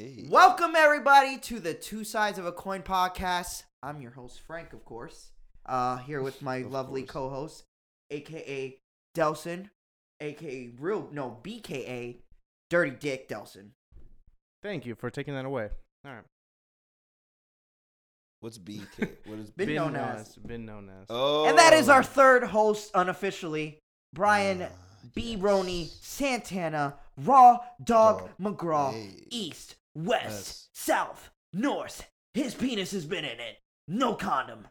Hey. Welcome everybody to the Two Sides of a Coin podcast. I'm your host Frank, of course. Uh, here with my Of lovely course. co-host, aka Delson, aka real no BKA Dirty Dick Delson. Thank you for taking that away. All right. What's BK? What is Been known as. Been known as. Oh. And that is our third host unofficially, Brian Ah, B. yes. Roney Santana, Raw Dog Dog. McGraw, Hey. East, West, Yes. South, North. His penis has been in it. No condom.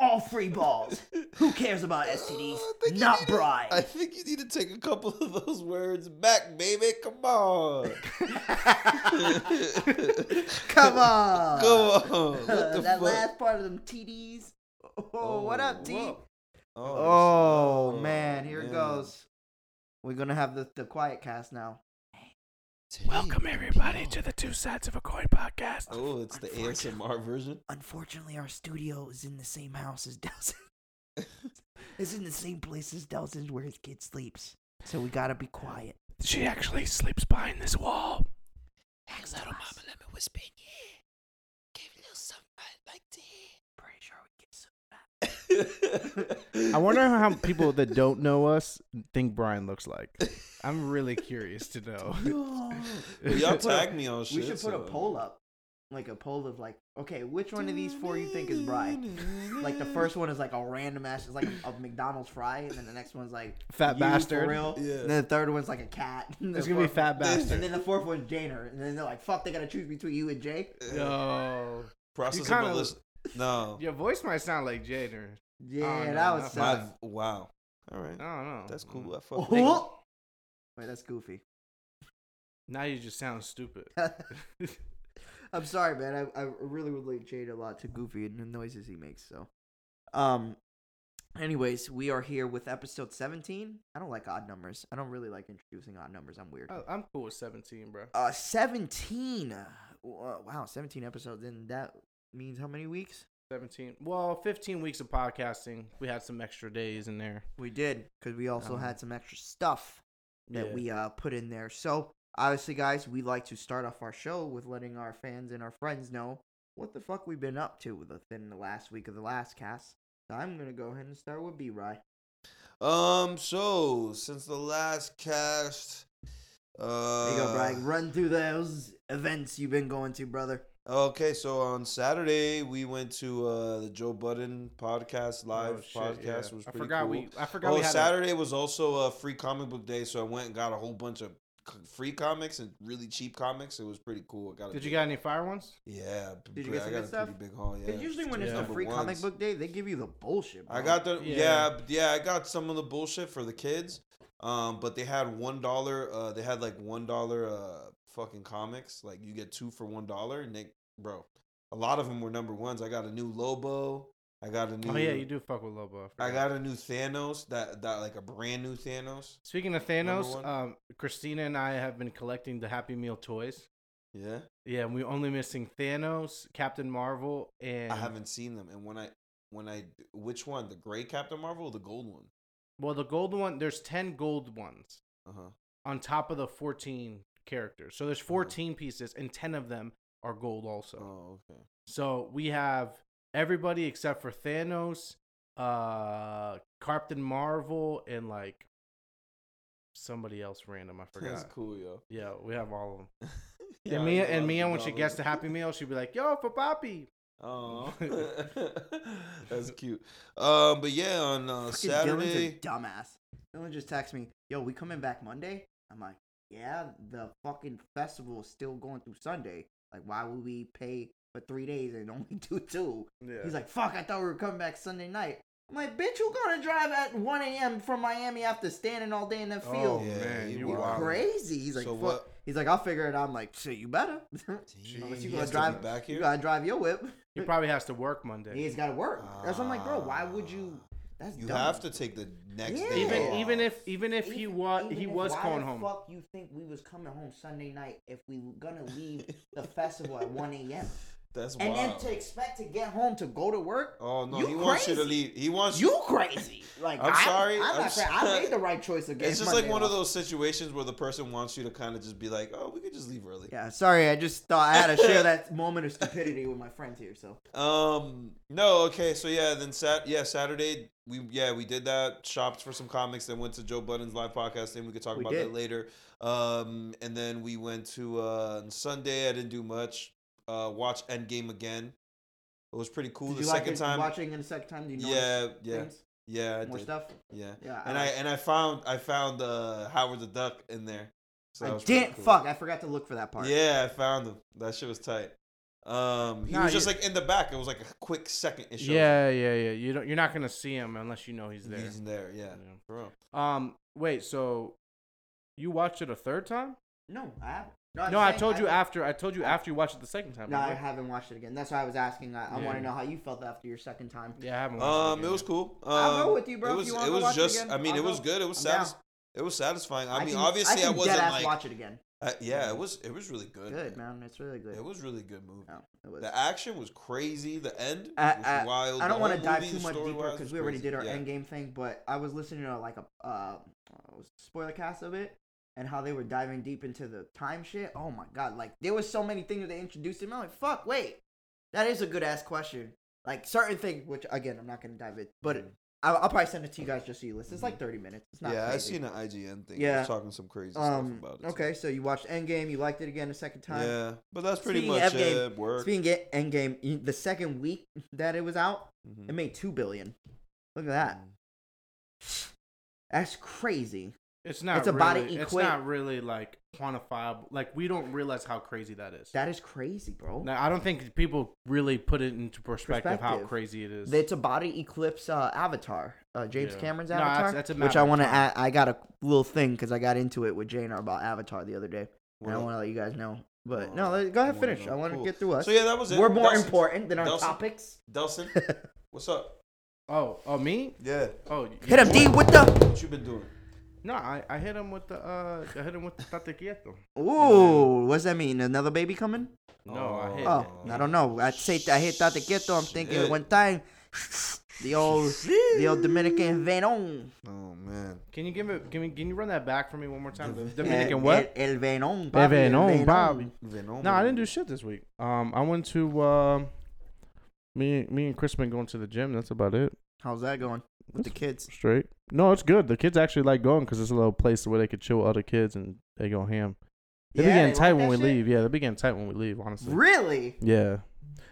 All free balls. Who cares about STDs? Oh, I think you Not need to- I think you need to take a couple of those words back, baby. Come on. Come on. Come on. What the that fuck? last part of them TDs. Oh, what up, T? Oh, whoa. Oh, oh shit. man, here it goes. We're gonna have the, the quiet cast now. Today Welcome everybody to the Two Sides of a Coin podcast. Oh, it's the ASMR version. Unfortunately, our studio is in the same house as Delson. it's in the same place as Delson's where his kid sleeps. So we gotta be quiet. She actually sleeps behind this wall. Next to us. let me whisper in your ear. Give a little something I like to Pretty sure we get some. hear. I wonder how people that don't know us think Brian looks like. I'm really curious to know. No. Well, y'all tag me on shit. We should put a poll up. Like a poll of like, okay, which one of these four you think is Brian? Like the first one is like a random ass, it's like a McDonald's fry, and then the next one's like Fat you bastard. for real. Yeah. And then the third one's like a cat. And It's gonna be fourth- fat And then the fourth one's Janer, and then they're like, "Fuck, they gotta choose between you and Jay." Yo, Process You kinda- of list. No. your voice might sound like Jader. Yeah, no, that was not My, sus. wow. All right. I don't know. That's cool. I fuck with Oh! Wait, that's goofy. Now you just sound stupid. I'm sorry, man. I, I really relate Jade a lot to Goofy and the noises he makes. So, um, anyways, we are here with episode 17. I don't like odd numbers. I don't really like introducing odd numbers. I'm weird. I- I'm cool with 17, bro. Uh, 17. Uh, wow, 17 episodes. And that means how many weeks? 17. Well, 15 weeks of podcasting. We had some extra days in there. We did because we also Um, had some extra stuff that Yeah. we uh put in there. So obviously, guys, we like to start off our show with letting our fans and our friends know what the fuck we've been up to within the last week of the last cast. So I'm gonna go ahead and start with B Rye. Um. So since the last cast, uh, There you go, Brian. Run through those events you've been going to, brother. Okay, so on Saturday we went to uh the Joe Budden podcast live Oh, shit, podcast yeah. was I pretty forgot cool. we. I forgot Oh, we had a- Saturday was also a free comic book day, so I went and got a whole bunch of free comics and really cheap comics. It was pretty cool. I got. a Did you big- got any fire ones? Yeah. Did you get some got good a stuff? pretty big haul. Yeah. 'Cause usually when it's a free Number comic book day, they give you the bullshit. Bro. I got the Yeah. yeah. yeah I got some of the bullshit for the kids. Um, but they had one dollar. Uh, they had like one dollar. Uh, fucking comics. Like you get two for one dollar, and they, bro, a lot of them were number ones. I got a new Lobo. I got a new. Oh yeah, you do fuck with Lobo. I forgot. got a new Thanos. That that like a brand new Thanos. Speaking of Thanos, um, Christina and I have been collecting the Happy Meal toys. Yeah, Yeah, and we're only missing Thanos, Captain Marvel, and I haven't seen them. And when I when I which one? The gray Captain Marvel or the gold one? Well, the gold one. There's ten gold ones Uh huh. on top of the fourteen characters. So there's Uh-huh. 14 pieces, and ten of them are gold also. Oh okay. So we have everybody except for Thanos, uh, Captain Marvel, and like somebody else random. I forgot. That's cool, yo. Yeah, we have all of them. Yeah, and Mia and Mia when she gets the Happy Meal, she'd be like, "Yo, for Poppy." Oh, that's cute. Um, but yeah, on uh, Fucking Saturday, Dylan's a dumbass. Dylan just texted me, "Yo, we coming back Monday?" I'm like, "Yeah, the fucking festival is still going through Sunday. Like, why would we pay for three days and only do two? Yeah. He's like, "Fuck, I thought we were coming back Sunday night." I'm like, "Bitch, you gonna drive at 1 a.m. from Miami after standing all day in that Oh, field? Yeah, man, you you you crazy?" He's like, So "Fuck." what- He's like, "I'll figure it out." I'm like, "Shit, you better." Unless you has gonna to be drive back You gotta drive your whip. He probably has to work Monday. He's got to work. That's why I'm like, bro. Why would you? That's You dumb. have to take the next Yeah. day. even off. even if even if he Even- was even he if- was why the home. Fuck, you think we was coming home Sunday night if we were gonna leave the festival at 1 a.m. That's and then to expect to get home to go to work? oh no, You he wants you to leave. He wants You crazy? Like I'm sorry, I'm, I'm not cra- I made the right choice again. It's just like one of those situations where the person wants you to kind of just be like, "Oh, we could just leave early. Yeah, sorry. I just thought I had to share that moment of stupidity with my friends here. So Um. No. Okay. So yeah. Then sat. Yeah. Saturday. We yeah we did that. Shopped for some comics. Then went to Joe Budden's live podcast. Then we could talk We about did. that later. Um. And then we went to uh on Sunday. I didn't do much. Uh. Watch Endgame again. It was pretty cool. did the you like second it, time. watching it a second time? Do you know Yeah. Yeah. things? Yeah. I more did. stuff? Yeah. Yeah, And I and I found I found uh Howard the Duck in there. So I didn't. cool. Fuck, I forgot to look for that part. Yeah, I found him. That shit was tight. Um, he Nah, was just like in the back. It was like a quick second. It shows Yeah, yeah, yeah. You don't. You're not gonna see him unless you know he's there. He's there. Yeah, Yeah. Um. Wait. So, you watched it a third time? No, I haven't. No, I'm No, I saying told you haven't- after. I told you after you watched it the second time. No, I haven't watched it again. That's why I was asking. I, I want to know how you felt after your second time. Yeah, I haven't. Watched Um, it, it was cool. Um, I'll go with you, bro, It if was you wanna it was watch it just. again, I mean, I'll it was go. good. It was I'm down. satis- It was satisfying. I, mean, can- obviously, I, can wasn't deadass like. watch it again. uh, yeah, it was. It was really good. Good man, it's really good. It was really good movie. No, it was. The action was crazy. The end I, was I, wild. I don't want to dive too much deeper because we already did our end game thing. But I was listening to like a uh, spoiler cast of it and how they were diving deep into the time shit. Oh my god! Like there was so many things that they introduced in. I'm like, fuck, wait, that is a good ass question. Like certain things, which again, I'm not gonna dive it, but I'll, I'll probably send it to you guys just so you listen. It's like 30 minutes. It's not. Mm-hmm. yeah, I seen an IGN thing. Yeah. Talking some crazy stuff Um. about it. Okay, so you watched Endgame. You liked it again a second time. Yeah, but that's pretty Speaking much Endgame, it. Work. Speaking of Endgame, the second week that it was out, Mhm. it made two billion. Look at that. That's crazy. It's not. It's a really, body It's not really like quantifiable. Like we don't realize how crazy that is. That is crazy, bro. Now, I don't think people really put it into perspective, how crazy it is. It's a body eclipse uh, Avatar, uh, James Yeah. Cameron's No, Avatar, that's- that's a which I want to add. I got a little thing because I got into it with Jane about Avatar the other day, and I want to let you guys know. But Oh, no, let- go ahead, I finish. know. I want to Cool. get through us. So yeah, that was it. We're more Delson- important than our Delson? topics. Delson, what's up? oh, oh, me? Yeah, Oh, Hit him, D, with the. what you been doing? No, I, I hit him with the uh, I hit him with the tate quieto. Ooh, what's that mean? Another baby coming? No, I hit. Oh, I don't know. I say I hit Tate Quieto. I'm thinking Shit. one time, the old, the old Dominican Venom. Oh man, Can you give it? Can, we, can you run that back for me one more time? The The Dominican El- what? El, el Venom. El papi, el Venom, papi. Venom. No, I didn't do shit this week. Um, I went to um, me me and Chris been going to the gym. That's about it. How's that going with the kids? Straight. No, it's good. The kids actually like going because it's a little place where they could chill with other kids and they go ham. They be getting they tight like when we shit? leave. Yeah, they be getting tight when we leave. Honestly. Really? Yeah,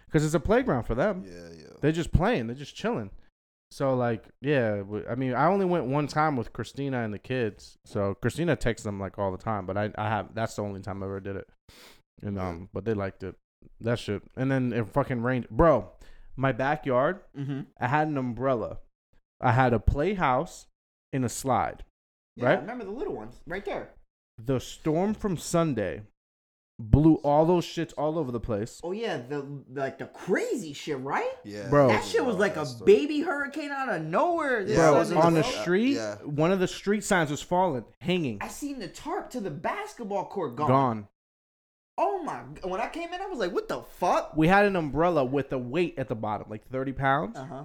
because it's a playground for them. Yeah, yeah. They're just playing. They're just chilling. So like, yeah. I mean, I only went one time with Christina and the kids. So Christina texts them like all the time, but I I have that's the only time I ever did it. And um, but they liked it. That shit. And then it fucking rained, bro. My backyard, Mm-hmm. I had an umbrella. I had a playhouse in a slide. Yeah, Right? Remember the little ones right there. The storm from Sunday blew all those shits all over the place. Oh yeah, the like the crazy shit, right? Yeah, Bro. That shit was like a baby hurricane out of nowhere. This Yeah, Bro, it Sunday, on the bro. Street, yeah. one of the street signs was falling, hanging, I seen the tarp to the basketball court gone. gone. Oh my! When I came in, I was like, "What the fuck?" We had an umbrella with a weight at the bottom, like 30 pounds, Uh huh.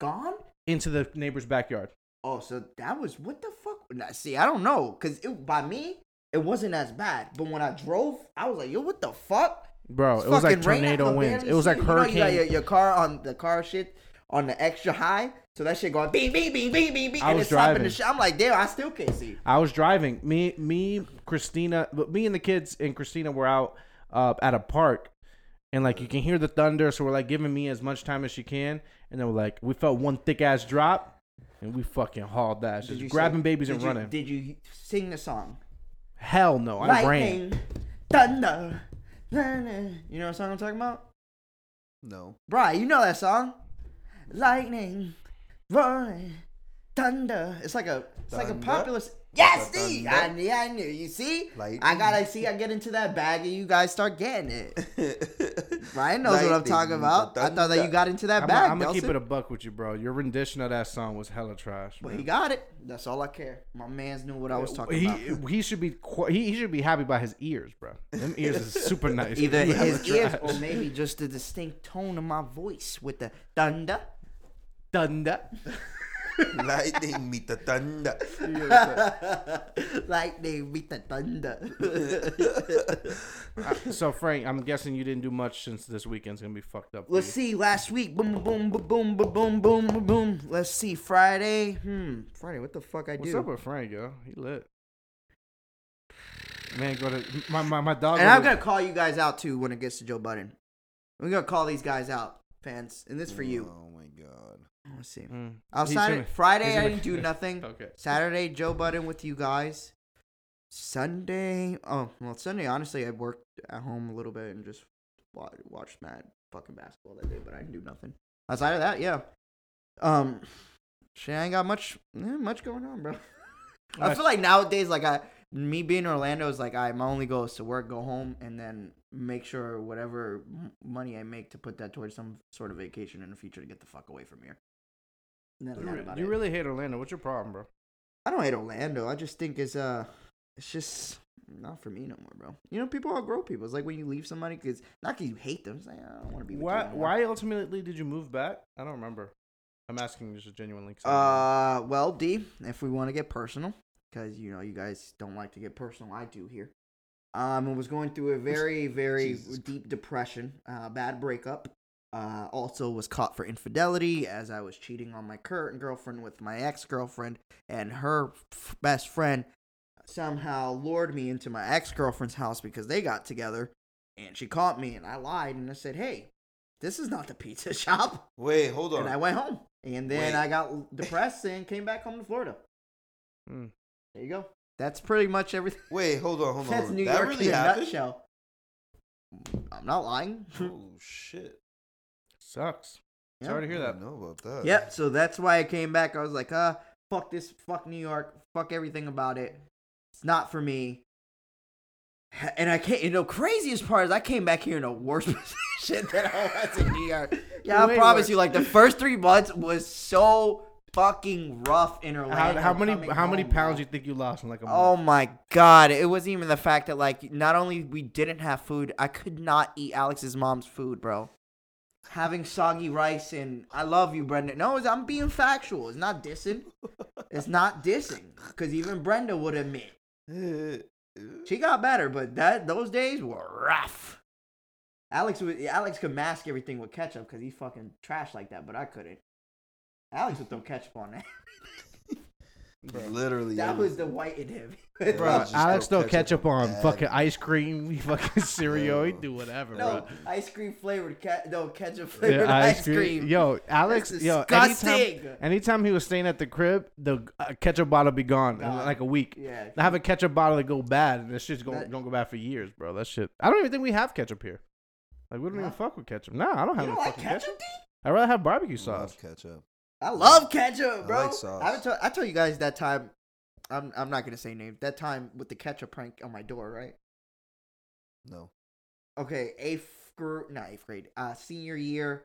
Gone? Into the neighbor's backyard. Oh, so that was what the fuck? See, I don't know, cause it, by me, it wasn't as bad. But when I drove, I was like, "Yo, what the fuck?" Bro, It's it was like fucking rain, I tornado winds. It was like You know, you got hurricane. your, your car on the car shit on the extra high, so that shit going beep beep beep beep beep beep, I and was it's driving. the shit. I'm like, damn, I still can't see. I was driving. Me, me, Christina, but me and the kids and Christina were out uh, at a park, and like you can hear the thunder. So we're like giving me as much time as she can, and then we're like, we felt one thick ass drop, and we fucking hauled that, Did you just grabbing sing- babies and you- running. Did you sing the song? Hell no, I ran. Lightning, thunder. na, na. You know what song I'm talking about? No. Bri, you know that song? Lightning, roaring, thunder. It's like a, it's like a Thunder? popular. S- Yes, The see, I, thunder? yeah, I knew. You see, I gotta see. I get into that bag and you guys start getting it. Ryan knows what I'm talking about. I thought that you got into that bag. I'm bag. gonna keep it a buck with you, bro. Your rendition of that song was hella trash. But man. he got it. That's all I care. My man's knew what I was talking he, about. He should be qu- he, he should be happy by his ears, bro. Them ears is super nice. Either his ears or maybe just the distinct tone of my voice with the thunder. thunder. Lightning meet the thunder. Lightning beat the thunder. Uh, so Frank, I'm guessing you didn't do much since this weekend's gonna be fucked up. Let's you. see. Last week, boom, boom, boom, boom, boom, boom, boom, boom, boom. Let's see. Friday. Hmm. Friday. What the fuck I What's do? up with Frank, yo? He lit. Man, go to my my, my dog. and I'm to- gonna call you guys out too when it gets to Joe Budden. We're gonna call these guys out, fans, and this for you. Oh my god. Let's see. Mm. Outside gonna- Friday, I didn't do nothing. Okay. Saturday, Joe Budden with you guys. Sunday, oh well, Sunday. Honestly, I worked at home a little bit and just wa- watched mad fucking basketball that day, but I didn't do nothing. Outside of that, yeah. Um, shit, I ain't got much, much going on, bro. I feel like nowadays, like I, me being in Orlando is like I, my only goal is to work, go home, and then make sure whatever money I make to put that towards some sort of vacation in the future to get the fuck away from here. And that's You, re- you really hate Orlando. What's your problem, bro? I don't hate Orlando. I just think it's uh, it's just not for me no more, bro. You know, people outgrow people. It's like when you leave somebody because not because you hate them. It's like I don't want to be Why why ultimately did you move back? I don't remember. I'm asking just genuinely. Uh, well, D, if we want to get personal, because you know you guys don't like to get personal, I do here. Um, I was going through a very, very Jesus deep depression, uh, bad breakup. Uh, also was caught for infidelity as I was cheating on my current girlfriend with my ex girlfriend, and her f- best friend somehow lured me into my ex girlfriend's house because they got together, and she caught me, and I lied, and I said, "Hey, this is not the pizza shop." Wait, hold on. and I went home. And then Wait. I got depressed and came back home to Florida. Mm. There you go. That's pretty much everything. Wait, hold on, hold on. That's New that York really in a happened? nutshell. I'm not lying. Oh shit. Sucks. Yeah. Sorry to hear I that. didn't know about that. yep. So that's why I came back. I was like, uh, fuck this, fuck New York, fuck everything about it. It's not for me. And I can't. You know, craziest part is I came back here in a worse position than I was in New York. Yeah, I promise worse. you. Like the first three months was so fucking rough in Orlando. How, how many how many home, bro. pounds you think you lost in like a month? Oh my god! It wasn't even the fact that like not only we didn't have food, I could not eat Alex's mom's food, bro. Having soggy rice and I love you, Brenda. No, I'm being factual. It's not dissing. It's not dissing because even Brenda would admit she got better, but that those days were rough. Alex was Alex could mask everything with ketchup because he's fucking trash like that, but I couldn't. Alex would throw ketchup on that. Literally. That was the white in him. Yeah, Bro, Alex throw throw ketchup ketchup on on fucking ice cream, fucking cereal. He do whatever, No, bro. ice cream flavored cat. No, ketchup Yeah, flavored ice, cream. Yo, Alex, That's yo, anytime, disgusting. anytime he was staying at the crib, the uh, ketchup bottle be gone in like a week. Yeah. I have a ketchup bottle that go bad, and this shit's going That- don't go bad for years, bro. That shit. I don't even think we have ketchup here. Like we don't even fuck with ketchup. Nah, I don't have You any don't like fucking ketchup. ketchup, D? I'd rather have barbecue Love sauce. ketchup. I love ketchup, I bro. like sauce. I, haven't told- I told you guys that time. I'm I'm not gonna say names. That time with the ketchup prank on my door, right? No. Okay, eighth grade, not eighth grade, uh, senior year.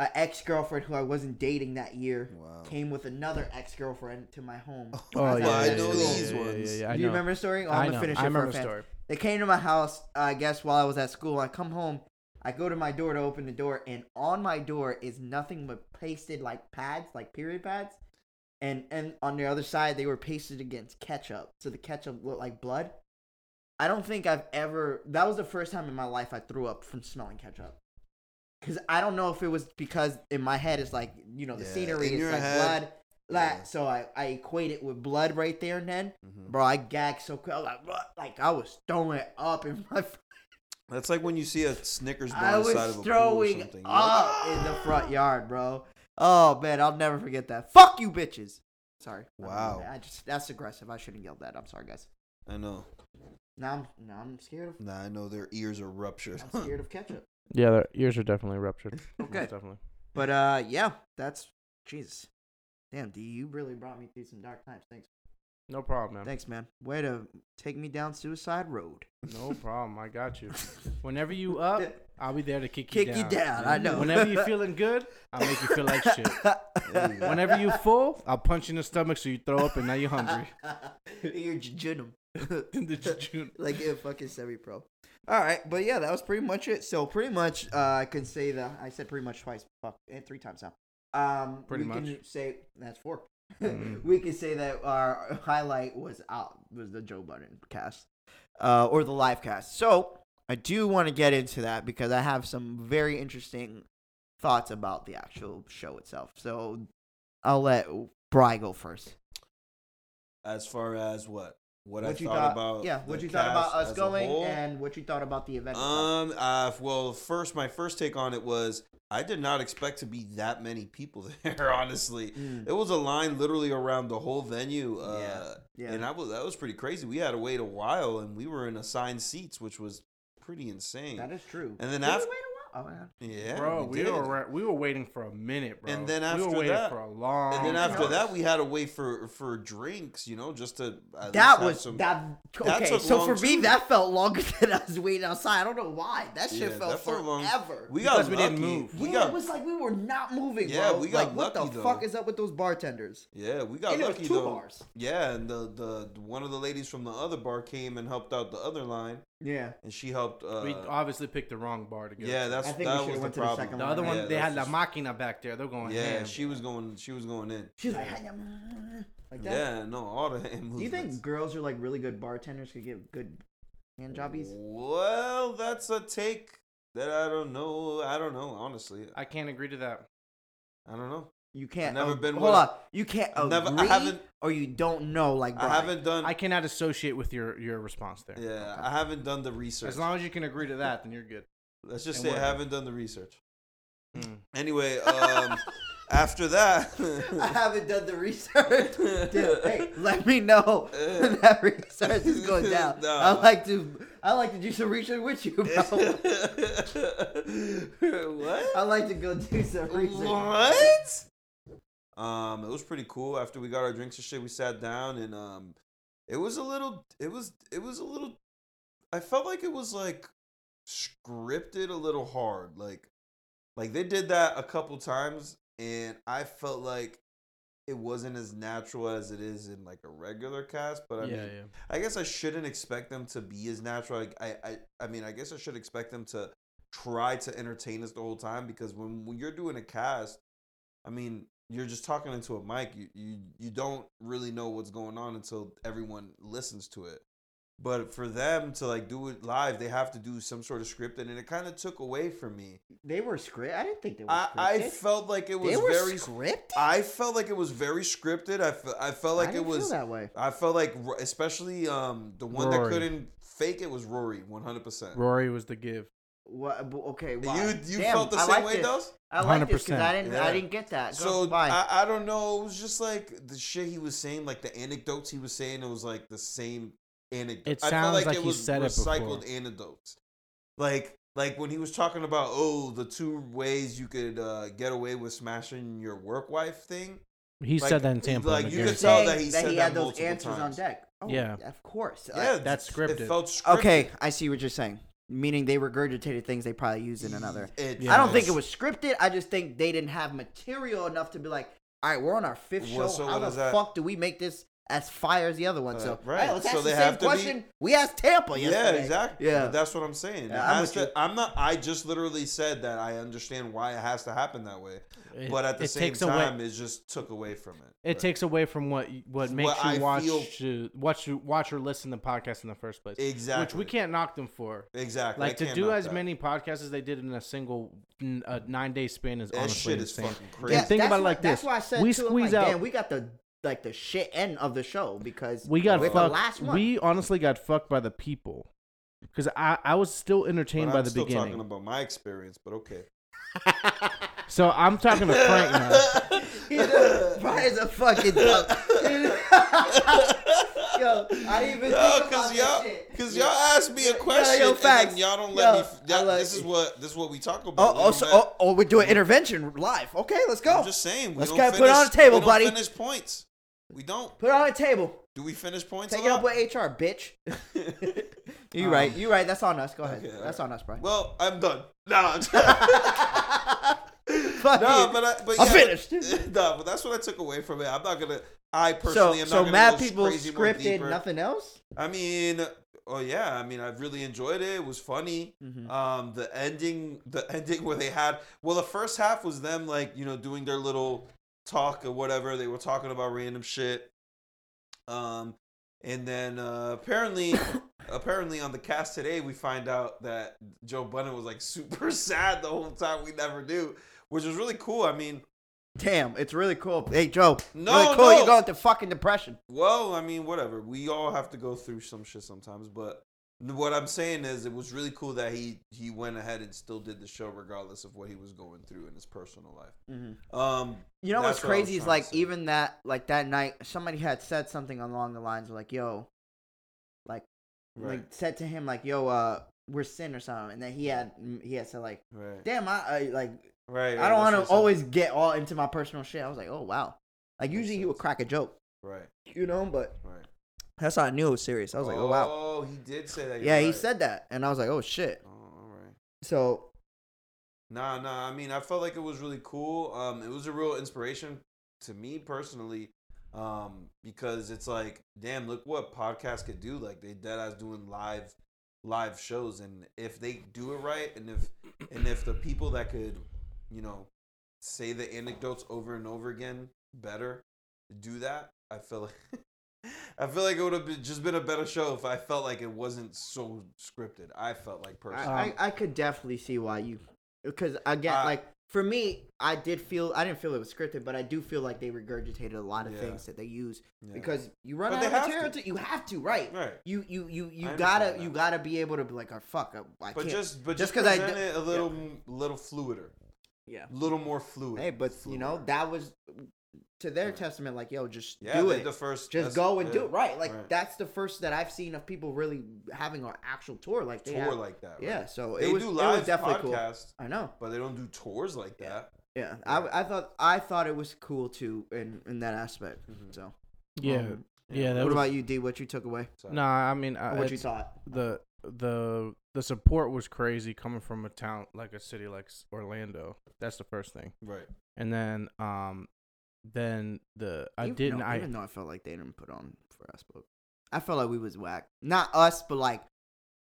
An ex girlfriend who I wasn't dating that year Wow. came with another ex girlfriend to my home. Oh I yeah, know yeah, yeah, these yeah, yeah, ones. Yeah, yeah, I Do you know. remember the story? Oh, I I'm gonna know. finish it I for remember a fan. story. They came to my house, uh, I guess, while I was at school. I come home. I go to my door to open the door, and on my door is nothing but pasted like pads, like period pads. And and on the other side, they were pasted against ketchup, so the ketchup looked like blood. I don't think I've ever. That was the first time in my life I threw up from smelling ketchup. Cause I don't know if it was because in my head it's like you know the Yeah, scenery is like head, blood, like yeah. so I I equate it with blood right there and then. Mhm. Bro, I gagged so quick. Like, like I was throwing up in my. That's like when you see a Snickers bar I on the was side of a pool or throwing something. up in the front yard, bro. Oh man, I'll never forget that. Fuck you, bitches. Sorry. Wow. I just that's aggressive. I shouldn't yell that. I'm sorry, guys. I know. Now I'm now I'm scared of Nah, I know their ears are ruptured. I'm scared of ketchup. Yeah, their ears are definitely ruptured. Okay. Most definitely. But uh, yeah, that's Jesus. Damn, D, you really brought me through some dark times. Thanks, No problem, man. thanks, man. Way to take me down suicide road. No problem. I got you. Whenever you up, I'll be there to kick, Kick you you down. down. I know. Whenever you're feeling good, I'll make you feel like shit. Whenever you full, I'll punch you in the stomach so you throw up and now you're hungry. You're jujunum. In the jejun. like a fucking semi pro. All right, but yeah, that was pretty much it. So pretty much, uh, I can say that I said pretty much twice, fuck, and three times now. Um, Pretty we much. can say that's four. Mhm. we can say that our highlight was out was the Joe Budden cast, uh, or the live cast. So I do want to get into that because I have some very interesting thoughts about the actual show itself. So I'll let Bry go first. As far as what? What, I What you thought, about Yeah, what you thought about us going and what you thought about the event. Um. Uh. Well, first, my first take on it was I did not expect to be that many people there. Honestly, Mm. it was a line literally around the whole venue. Uh, Yeah, yeah. And I was that was pretty crazy. We had to wait a while, and we were in assigned seats, which was pretty insane. That is true. And then Did after- wait a while? Oh, yeah. yeah, bro, we, we, did. were we were waiting for a minute, bro. And then we after were waiting that- for a long. And then after no. that, we had to wait for for drinks, you know, just to. at least That have was some- that. That Okay, took so long, for me, too. that felt longer than I was waiting outside. I don't know why. That shit Yeah, felt that felt long. forever. We got Because we didn't lucky. move. We yeah, got it was like we were not moving, Yeah, bro. we got like, what the though. fuck is up with those bartenders? yeah, we got and lucky it was two though. bars. Yeah, and the, the one of the ladies from the other bar came and helped out the other line, Yeah, and she helped. Uh, we obviously picked the wrong bar to go. yeah, to. that's I think that should've was the went to the problem. second the other one. Yeah, they that's had La just- Máquina back there. They're going. Yeah, ham. she was going. She was going in. she's like, like that. Yeah, no, all the hand Do you think girls are like really good bartenders could give good hand jobbies? Well, that's a take that I don't know. I don't know. Honestly, I can't agree to that. I don't know. You can't. never ag- been Hold with- on. You can't I've agree, never- I haven't- or you don't know. Like I haven't done. I cannot associate with your your response there. yeah, Okay. I haven't done the research. As long as you can agree to that, then you're good. Let's just and say I haven't done the research. Mm. Anyway, um, after that, I haven't done the research. Dude, hey, let me know when that research is going down. No. I like to. I like to do some research with you, bro. what? I like to go do some research. What? Um, it was pretty cool. After we got our drinks and shit, we sat down and um, it was a little. It was. It was a little. I felt like it was like scripted a little hard. Like, like they did that a couple times, and I felt like it wasn't as natural as it is in like a regular cast. But I yeah, mean, yeah. I guess I shouldn't expect them to be as natural. Like, I, I, I mean, I guess I should expect them to try to entertain us the whole time because when, when you're doing a cast, I mean, you're just talking into a mic. You, you, you don't really know what's going on until everyone listens to it. But for them to like do it live, they have to do some sort of script, and it kind of took away from me. They were script. I didn't think they were I, scripted. I felt like it was they were very. scripted. I felt like it was very scripted. I, fe- I felt like I it didn't was. feel that way. I felt like, especially um, the one that couldn't fake it was Rory, one hundred percent. Rory was the give. What? Okay. Why? You you Damn, felt the I same way, this. Dos? I like this because I 100%. didn't. Yeah. I didn't get that. Go, So bye. I, I don't know. It was just like the shit he was saying, like the anecdotes he was saying. It was like the same anecdote. It I felt sounds like, like it he was said it recycled before. anecdotes. Like like when he was talking about oh the two ways you could uh, get away with smashing your work wife thing. He Like, said that in Tampa. like, in the you You're could tell that he said that had those multiple answers on times. deck. Oh, Yeah. of course. Yeah, Uh, that's It felt scripted. okay, I see what you're saying. Meaning they regurgitated things they probably used in another. It- Yeah. I don't think it was scripted. I just think they didn't have material enough to be like, all right, we're on our fifth Well, show. so How what the is that? fuck do we make this as fire as the other one? Uh, so, right. hey, let's So ask they the same have to be- question we asked Tampa yesterday. Yeah, exactly. Yeah. But that's what I'm saying. Yeah, I'm to- I'm not. I just literally said that I understand why it has to happen that way, It- but at the same takes time, away, it just took away from it. it Right. takes away from what y- what What makes you I watch feel- to watch you watch or listen to podcasts in the first place. exactly Which we can't knock them for. exactly Like I to do as that. many podcasts as they did in a single n- a nine day span is That honestly shit is insane. fucking crazy. And think about it why- like That's this. why I said We squeeze out- Damn, we got the like the shit end of the show because We got with fucked. the last one. We honestly got fucked by the people. Because I, I was still entertained But by I'm the still beginning. talking about my experience, but okay. So I'm talking to Frank now. You know, Brian's a fucking duck. Yo, I didn't even Yo, think cause that y'all, shit. cause y'all ask me a question, yo, and facts. then y'all don't Yo, let me. I f- That, like- this is what this is what we talk about. Oh, We oh, so, oh, oh, we do an intervention live. Okay, let's go. I'm just saying. We Let's don't get- finish, put it on the table, we don't buddy. Finish points. We don't. Put it on a table. Do we finish points? Take it up lot? with HR, bitch. you Um, right. You right. That's on us. Go ahead. Okay, That's alright. on us, Brian. Well, I'm done. No, I'm Fuck no, but I, but I'm finished. But, no, but that's what I took away from it. I'm not gonna. I so, personally am so not mad people scripted, nothing else. I mean, oh yeah, I mean, I really enjoyed it. It was funny. Mhm. Um, the ending, the ending where they had, well, the first half was them like you know doing their little talk or whatever. They were talking about random shit. Um, and then uh, apparently, apparently on the cast today, we find out that Joe Budden was like super sad the whole time. We never knew, which was really cool. I mean, Damn, it's really cool. Hey Joe, No, really cool. no. You going through fucking depression. Well, I mean, whatever. We all have to go through some shit sometimes, but what I'm saying is, it was really cool that he he went ahead and still did the show regardless of what he was going through in his personal life. Um, You know what's That's what crazy is like even that like that night somebody had said something along the lines of like yo, like right, like said to him like yo uh we're sin or something and then he had he had said like right, damn I, I like right. I don't want to what he said. always get all into my personal shit. I was like oh wow, like usually he would crack a joke, right, you know, but right. That's how I knew it was serious. I was like oh wow, Oh, he did say that. yeah he right. said that and I was like oh shit. Oh, all right. So Nah, nah. I mean, I felt like it was really cool. Um, it was a real inspiration to me personally. Um, because it's like, damn, look what podcasts could do. Like they dead ass doing live, live shows, and if they do it right, and if and if the people that could, you know, say the anecdotes over and over again better, do that. I feel like. I feel like it would have been, just been a better show if I felt like it wasn't so scripted. I felt like I, personally. I, I could definitely see why you because again I- like for me I did feel I didn't feel it was scripted but I do feel like they regurgitated a lot of Yeah. things that they use Yeah. because you run But out of material to. you have to right right. you you you you I gotta you gotta be able to be like oh fuck I, I But can't just but just just 'cause I it a little little fluider, yeah A little more fluid. hey but you know that was to their Yeah. testament like yo just yeah, do they it the first just go and do it right like right. that's the first that I've seen of people really having an actual tour like they tour have, like that. Right? yeah so they it was do it live was definitely cool I know but they don't do tours like Yeah. that. Yeah, Right. I, I thought I thought it was cool too in in that aspect. Mhm. So Yeah, um, yeah. That what was, about you, D? What you took away? So, Nah, I mean, I, what you it's- thought? the the the support was crazy coming from a town like a city like Orlando. That's the first thing, right. and then um, then the I Even- didn't no, I even though I felt like they didn't put on for us, but I felt like we was whack. Not us, but like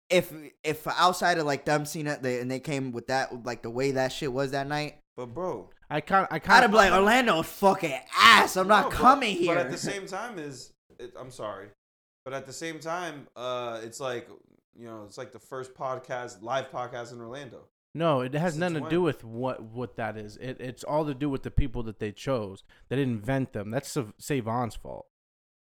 if if outside of like them seeing it, they, and they came with that like the way that shit was that night, But bro, I kind I kind have been like Orlando's fucking ass. I'm not no, but- coming here. But at the same time, is it, I'm sorry, but at the same time, uh, it's like you know, it's like the first podcast, live podcast in Orlando. No, it has nothing to do with what what that is. It it's all to do with the people that they chose. They didn't invent them. That's Sav- Savon's fault.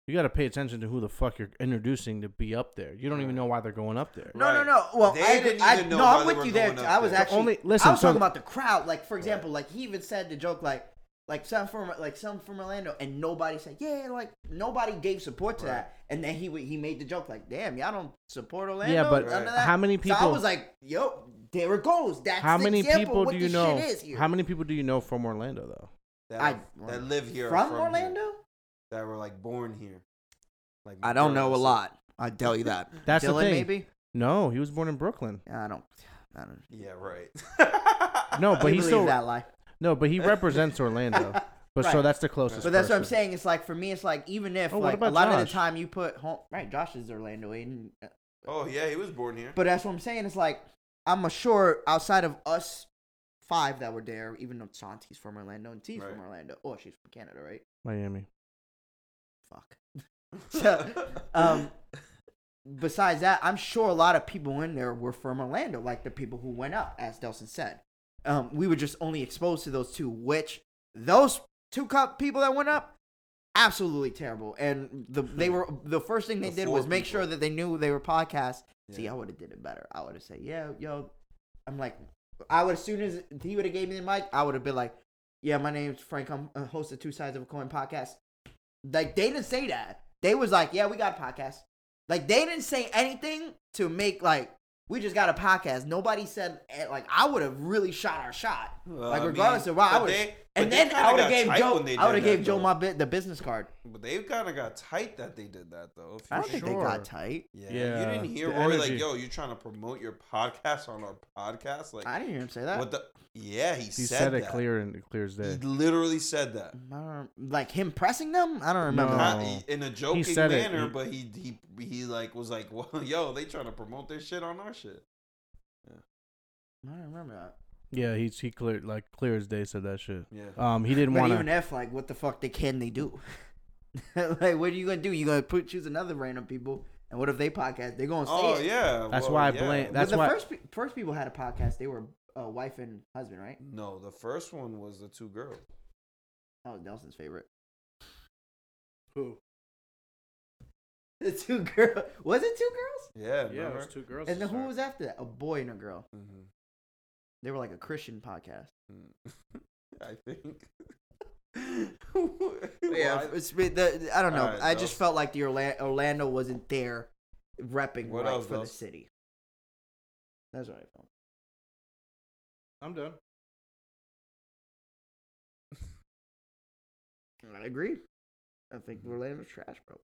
You got to pay attention to who the fuck you're introducing to be up there. You don't even know why they're going up there. No, no, Right. no. Well, They I, didn't I, even know no, why I'm they with were you there. going I was there. actually Only- listen, I was so- talking about the crowd. Like, for example, like he even said the joke, like, like some from like some from Orlando, and nobody said, yeah, like nobody gave support to Right. that. And then he he made the joke, like, damn, y'all don't support Orlando. Yeah, but None of Right. that? how many people? So I people? was like, yo, there it goes. That's how many example people do you know? Shit is here. How many people do you know from Orlando though? That, I- that live here from, here, Orlando? that were like born here. Like I don't know a lot. I tell you that. That's the Dylan, thing. maybe. No, he was born in Brooklyn. Yeah, I don't. I don't. Yeah, right. No, but we he's still that lie. No, but he represents Orlando. But so Right. that's the closest. But that's what I'm person. saying. It's like for me, it's like even if Oh, what like a about lot of the Josh? time you put home right, Josh is Orlando, Aiden. oh yeah, he was born here. But that's what I'm saying. It's like I'm sure outside of us five that were there, even though Santi's from Orlando and T's from Right. Orlando. Oh, she's from Canada, right? Miami. Fuck. So, um, besides that, I'm sure a lot of people in there were from Orlando, like the people who went up, as Delson said. Um, we were just only exposed to those two, which those two cou- people that went up, absolutely terrible. And the they were the first thing they The did was make people. sure that they knew they were podcasts. See, I would have did it better. I would have said, yeah, yo, I'm like, I would as soon as he would have gave me the mic, I would have been like, yeah, my name's Frank. I'm a host of Two Sides of a Coin podcast. Like they didn't say that. They was like, yeah, we got a podcast. Like they didn't say anything to make like We just got a podcast. Nobody said eh, like I would have really shot our shot. Well, like I regardless mean, of why I but would. they- And then I would have gave Joe. I would have gave that, Joe though. my bit, the business card. But they kind of got tight that they did that though. if I you don't think sure. they got tight. Yeah, Yeah, you didn't hear the Rory like, "Yo, you're trying to promote your podcast on our podcast." Like, I didn't hear him say that. what the? Yeah, he, He said, said, it that. clear and clear as day. He literally said that. Like him pressing them. I don't remember. No. Not, in a joking said it. manner, but he he he like was like, "Well, yo, they trying to promote their shit on our shit." Yeah, I remember that. Yeah, he he clear like clear as day said that shit. Yeah. Um, he didn't But want even to. if like, what the fuck they can they do? like, what are you gonna do? You gonna put choose another random people, and what if they podcast? They gonna say Oh it. yeah. That's well, why I yeah. blame- But that's the why- first pe- first people had a podcast. They were uh, wife and husband, right? No, the first one was the two girls. That was Delson's favorite. Who? The two girls. Was it two girls? Yeah. Yeah, it remember? was two girls. And to then who start. was after that? A boy and a girl. Mhm. They were like a Christian podcast. Mm. I think. Yeah, Why- it's, the, I don't know. Alright, I just so- felt like the Orlando, Orlando wasn't there, repping What right else, for the Dels? city. That's what I felt. I'm done. I agree. I think Orlando's trash, bro.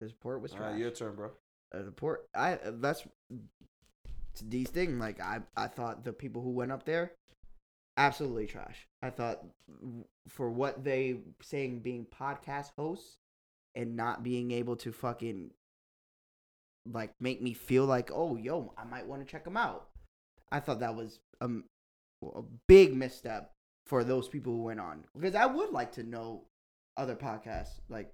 This port was trash. right, your turn, bro. Uh, the port, I uh, that's it's D's thing. Like I, I thought the people who went up there, absolutely trash. I thought for what they saying being podcast hosts and not being able to fucking like make me feel like oh yo I might want to check them out. I thought that was um, a big misstep for those people who went on because I would like to know other podcasts like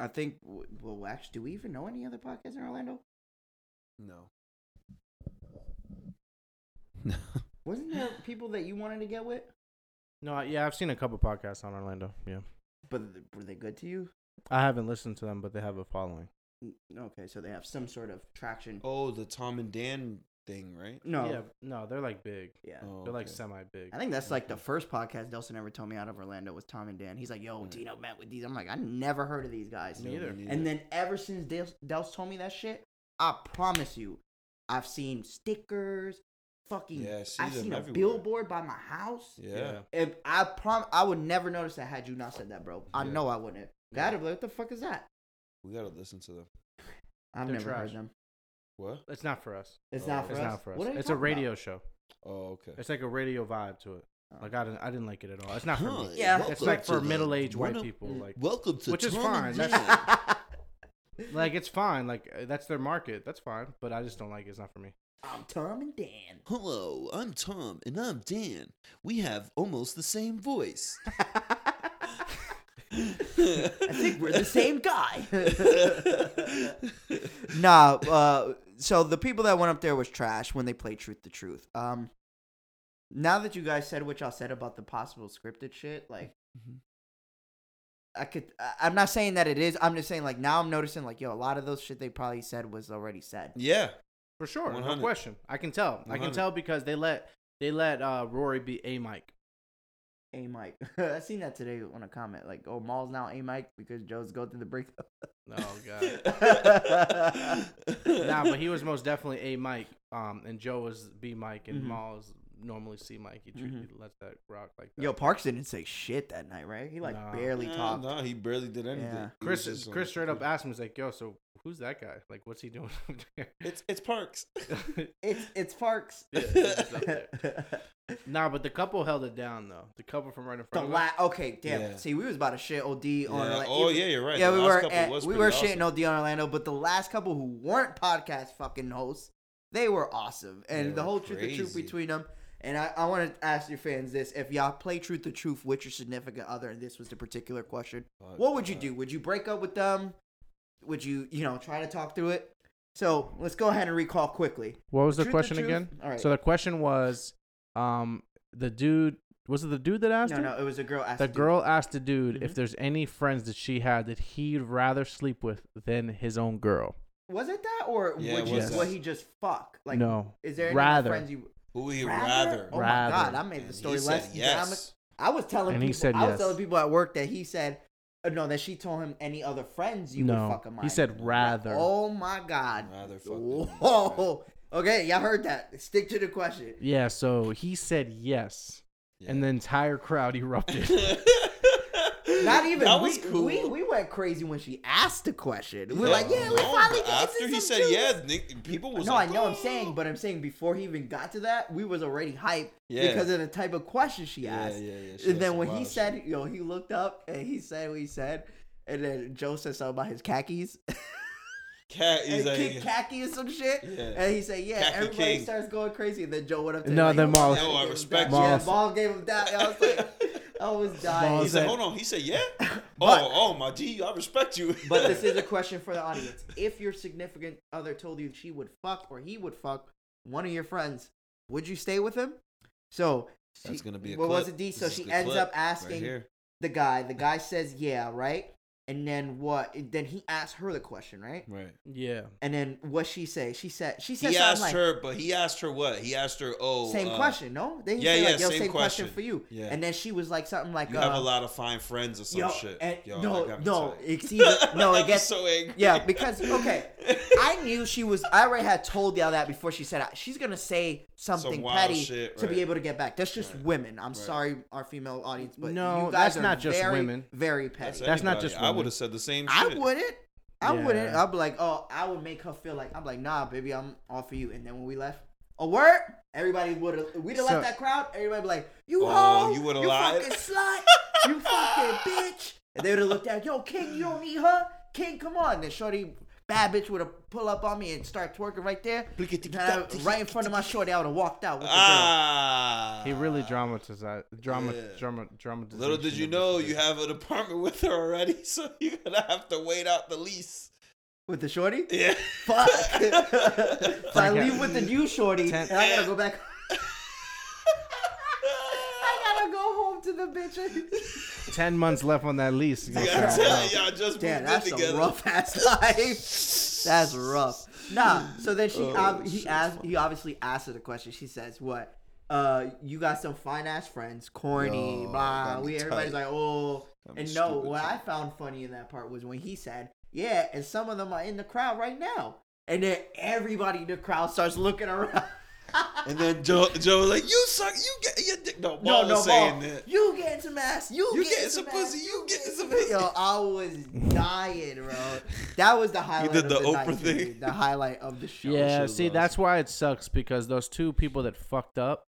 I think. Well, actually, do we even know any other podcasts in Orlando? No. No. Wasn't there people that you wanted to get with? No, yeah, I've seen a couple podcasts on Orlando. Yeah, But were they good to you? I haven't listened to them, but they have a following. Mm, okay, so they have some sort of traction. Oh, the Tom and Dan thing, right? No, Yeah, yeah. no, they're like big. Oh, They're like okay. semi big. I think that's like the first podcast Delson ever told me out of Orlando was Tom and Dan. He's like, "Yo, Yeah. Dino met with these." I'm like, "I never heard of these guys." Me either. And then ever since Dels, Dels told me that shit, I promise you, I've seen stickers, fucking. Yeah, I see I've them seen a billboard by my house. yeah. If I prom, I would never notice that had you not said that, bro. I Yeah. know I wouldn't. Gotta be like, what the fuck is that? we gotta listen to them. I've They're never trash. heard them. What? It's not for us. It's Oh, not for it's us. not for us. What are they It's a talking radio about? show. Oh, okay. It's like a radio vibe to it. Oh. Like I didn't, I didn't like it at all. It's not for me. Yeah. It's like for middle-aged white people. Like, welcome to which is Tom fine. That's- Dan. like it's fine. Like uh, that's their market. That's fine. But I just don't like it. It's not for me. I'm Tom and Dan. Hello, I'm Tom and I'm Dan. We have almost the same voice. I think we're the same guy. nah, uh, so the people that went up there was trash when they played Truth the Truth. Um, now that you guys said what y'all said about the possible scripted shit, like, Mhm. I could. I- I'm not saying that it is. I'm just saying like now I'm noticing like yo, a lot of those shit they probably said was already said. Yeah. For sure, no question. I can tell. I can tell because they let they let uh, Rory be a Mike. A Mike, I seen that today on a comment like, oh, Mal's now A Mike because Joe's going through the breakup. Oh god. nah, but he was most definitely a Mike. Um, and Joe was B Mike, and Mhm. Mal is normally C Mike. He, tr- Mhm. he lets that rock like that. Yo, Parks didn't say shit that night, right? He like Nah. barely Yeah, talked. No, he barely did anything. Yeah. He Chris just on Chris the straight up asked him, he's like, "Yo, so who's that guy? Like, what's he doing up there?" It's it's Parks. It's it's Parks. Yeah, it's nah, but the couple held it down though. The couple from right in the front. of la- okay, damn. Yeah. See, we was about to shit OD on. Yeah. like, Oh yeah, you're right. Yeah, The we were at, was we were awesome. shitting OD on Orlando, but the last couple who weren't podcast fucking hosts, they were awesome, and They the were whole truth, the truth between them. And I, I want to ask your fans this: If y'all play truth or truth with your significant other, and this was the particular question, Fuck what would you that. do? Would you break up with them? Would you, you know, try to talk through it? So let's go ahead and recall quickly. What was the Truth question again? All right. So the question was, um, the dude was it the dude that asked no, her? no, it was a girl. Asked The dude. girl asked the dude Mhm. if there's any friends that she had that he'd rather sleep with than his own girl. Was it that, or Yeah, would it you, was would he just fuck? Like, no, is there any rather. friends you Who would you rather? rather? Oh Rather. my god, I made the story he less said dramatic. yes. I was telling And people. he said I was yes. telling people at work that he said Uh, no, that she told him any other friends you No, would fuck a he minor. said rather. Oh my god. Rather fuck them than Whoa. Okay, y'all heard that. Stick to the question. Yeah, so he said yes, and the entire crowd erupted. Not even That we, cool. we we went crazy when she asked the question. We were Yeah. like, yeah, we No, finally after he said juice. yeah, Nick, people was no, like, I know. I'm "Oh." saying, but I'm saying before he even got to that, we was already hyped Yeah. because of the type of question she asked. yeah, yeah. she And then when he said, shit. you know, he looked up and he said what he said, and then Joe said something about his khakis, "Cat," he's and like, King khaki or some shit, Yeah. and he said, yeah, Khaki everybody King. starts going crazy, and then Joe went up to him No, like, then "Yo, Mal- Mal I gave him respect that." you. Yeah, Mal- Mal gave him that. I was like, I was dying. Mal He said, said- "Hold on." He said, "Yeah." Oh, but- oh, oh, my G, I respect you. But this is a question for the audience. If your significant other told you she would fuck or he would fuck one of your friends, would you stay with him? So That's gonna be a what was it, D? So is she ends clip up asking here. the guy. The guy says yeah, right? And then what? Then he asked her the question, right? Right. yeah, And then what she say? She said she said He something asked like her, but he asked her what? He asked her, "Oh, same uh, question, no? Then he yeah, said like yeah, yo, same same, question. question. for you. Yeah. And then she was like something like You uh, have a lot of fine friends or some yo, shit." and- Yo, no, that no, it's either no, I it gets so angry. Yeah, because okay, I knew she was. I already had told y'all that before she said it. she's gonna say something Some petty shit, to be able to get back. That's just Right. women. I'm Right. sorry, our female audience, but No, you guys that's are not just very, women. Very petty. That's, That's not just women. Would have said the same I wouldn't. I Yeah. wouldn't. I'd be like, oh, I would make her feel like I'm like, nah, baby, I'm all for you. And then when we left, a word, everybody would have. We'd have So- left that crowd. Everybody be like, you Oh, hoe, you you lied. fucking slut, you fucking bitch. And they would have looked at, yo, King, you don't need her. King, come on. And then Shorty, bad bitch, would have pull up on me and start twerking right there. I- right in front of my shorty, I would have walked out with the girl. Ah, he really dramatized that. Drama, Yeah. drama, dramatization. Little did you know you have an apartment with her already, so you're gonna have to wait out the lease. With the shorty? Yeah. Fuck. so I leave with the new shorty, Ten- and I gotta go back. I gotta go home to the bitch. ten months left on that lease. I gotta tell you, y'all just Damn, moved in that's a rough ass life. That's rough. Nah. So then she, Oh, ob- he asked, fuck. he obviously asked her the question. She says, "What? Uh, you got some fine ass friends, corny, Yo, blah. We everybody's tight. like, oh, Got me and no. stupid What I found funny in that part was when he said, "Yeah," and some of them are in the crowd right now, and then everybody in the crowd starts looking around. And then Joe, Joe was like, "You suck. You get your dick." No, No, Ball no, was saying Ball. that. You getting some ass. You, You getting, getting some, some ass. pussy, you getting some pussy. Yo. I was dying, bro. That was the highlight did of the the, night Oprah to thing. The highlight of the show. Yeah, shit see, was that's why it sucks because those two people that fucked up,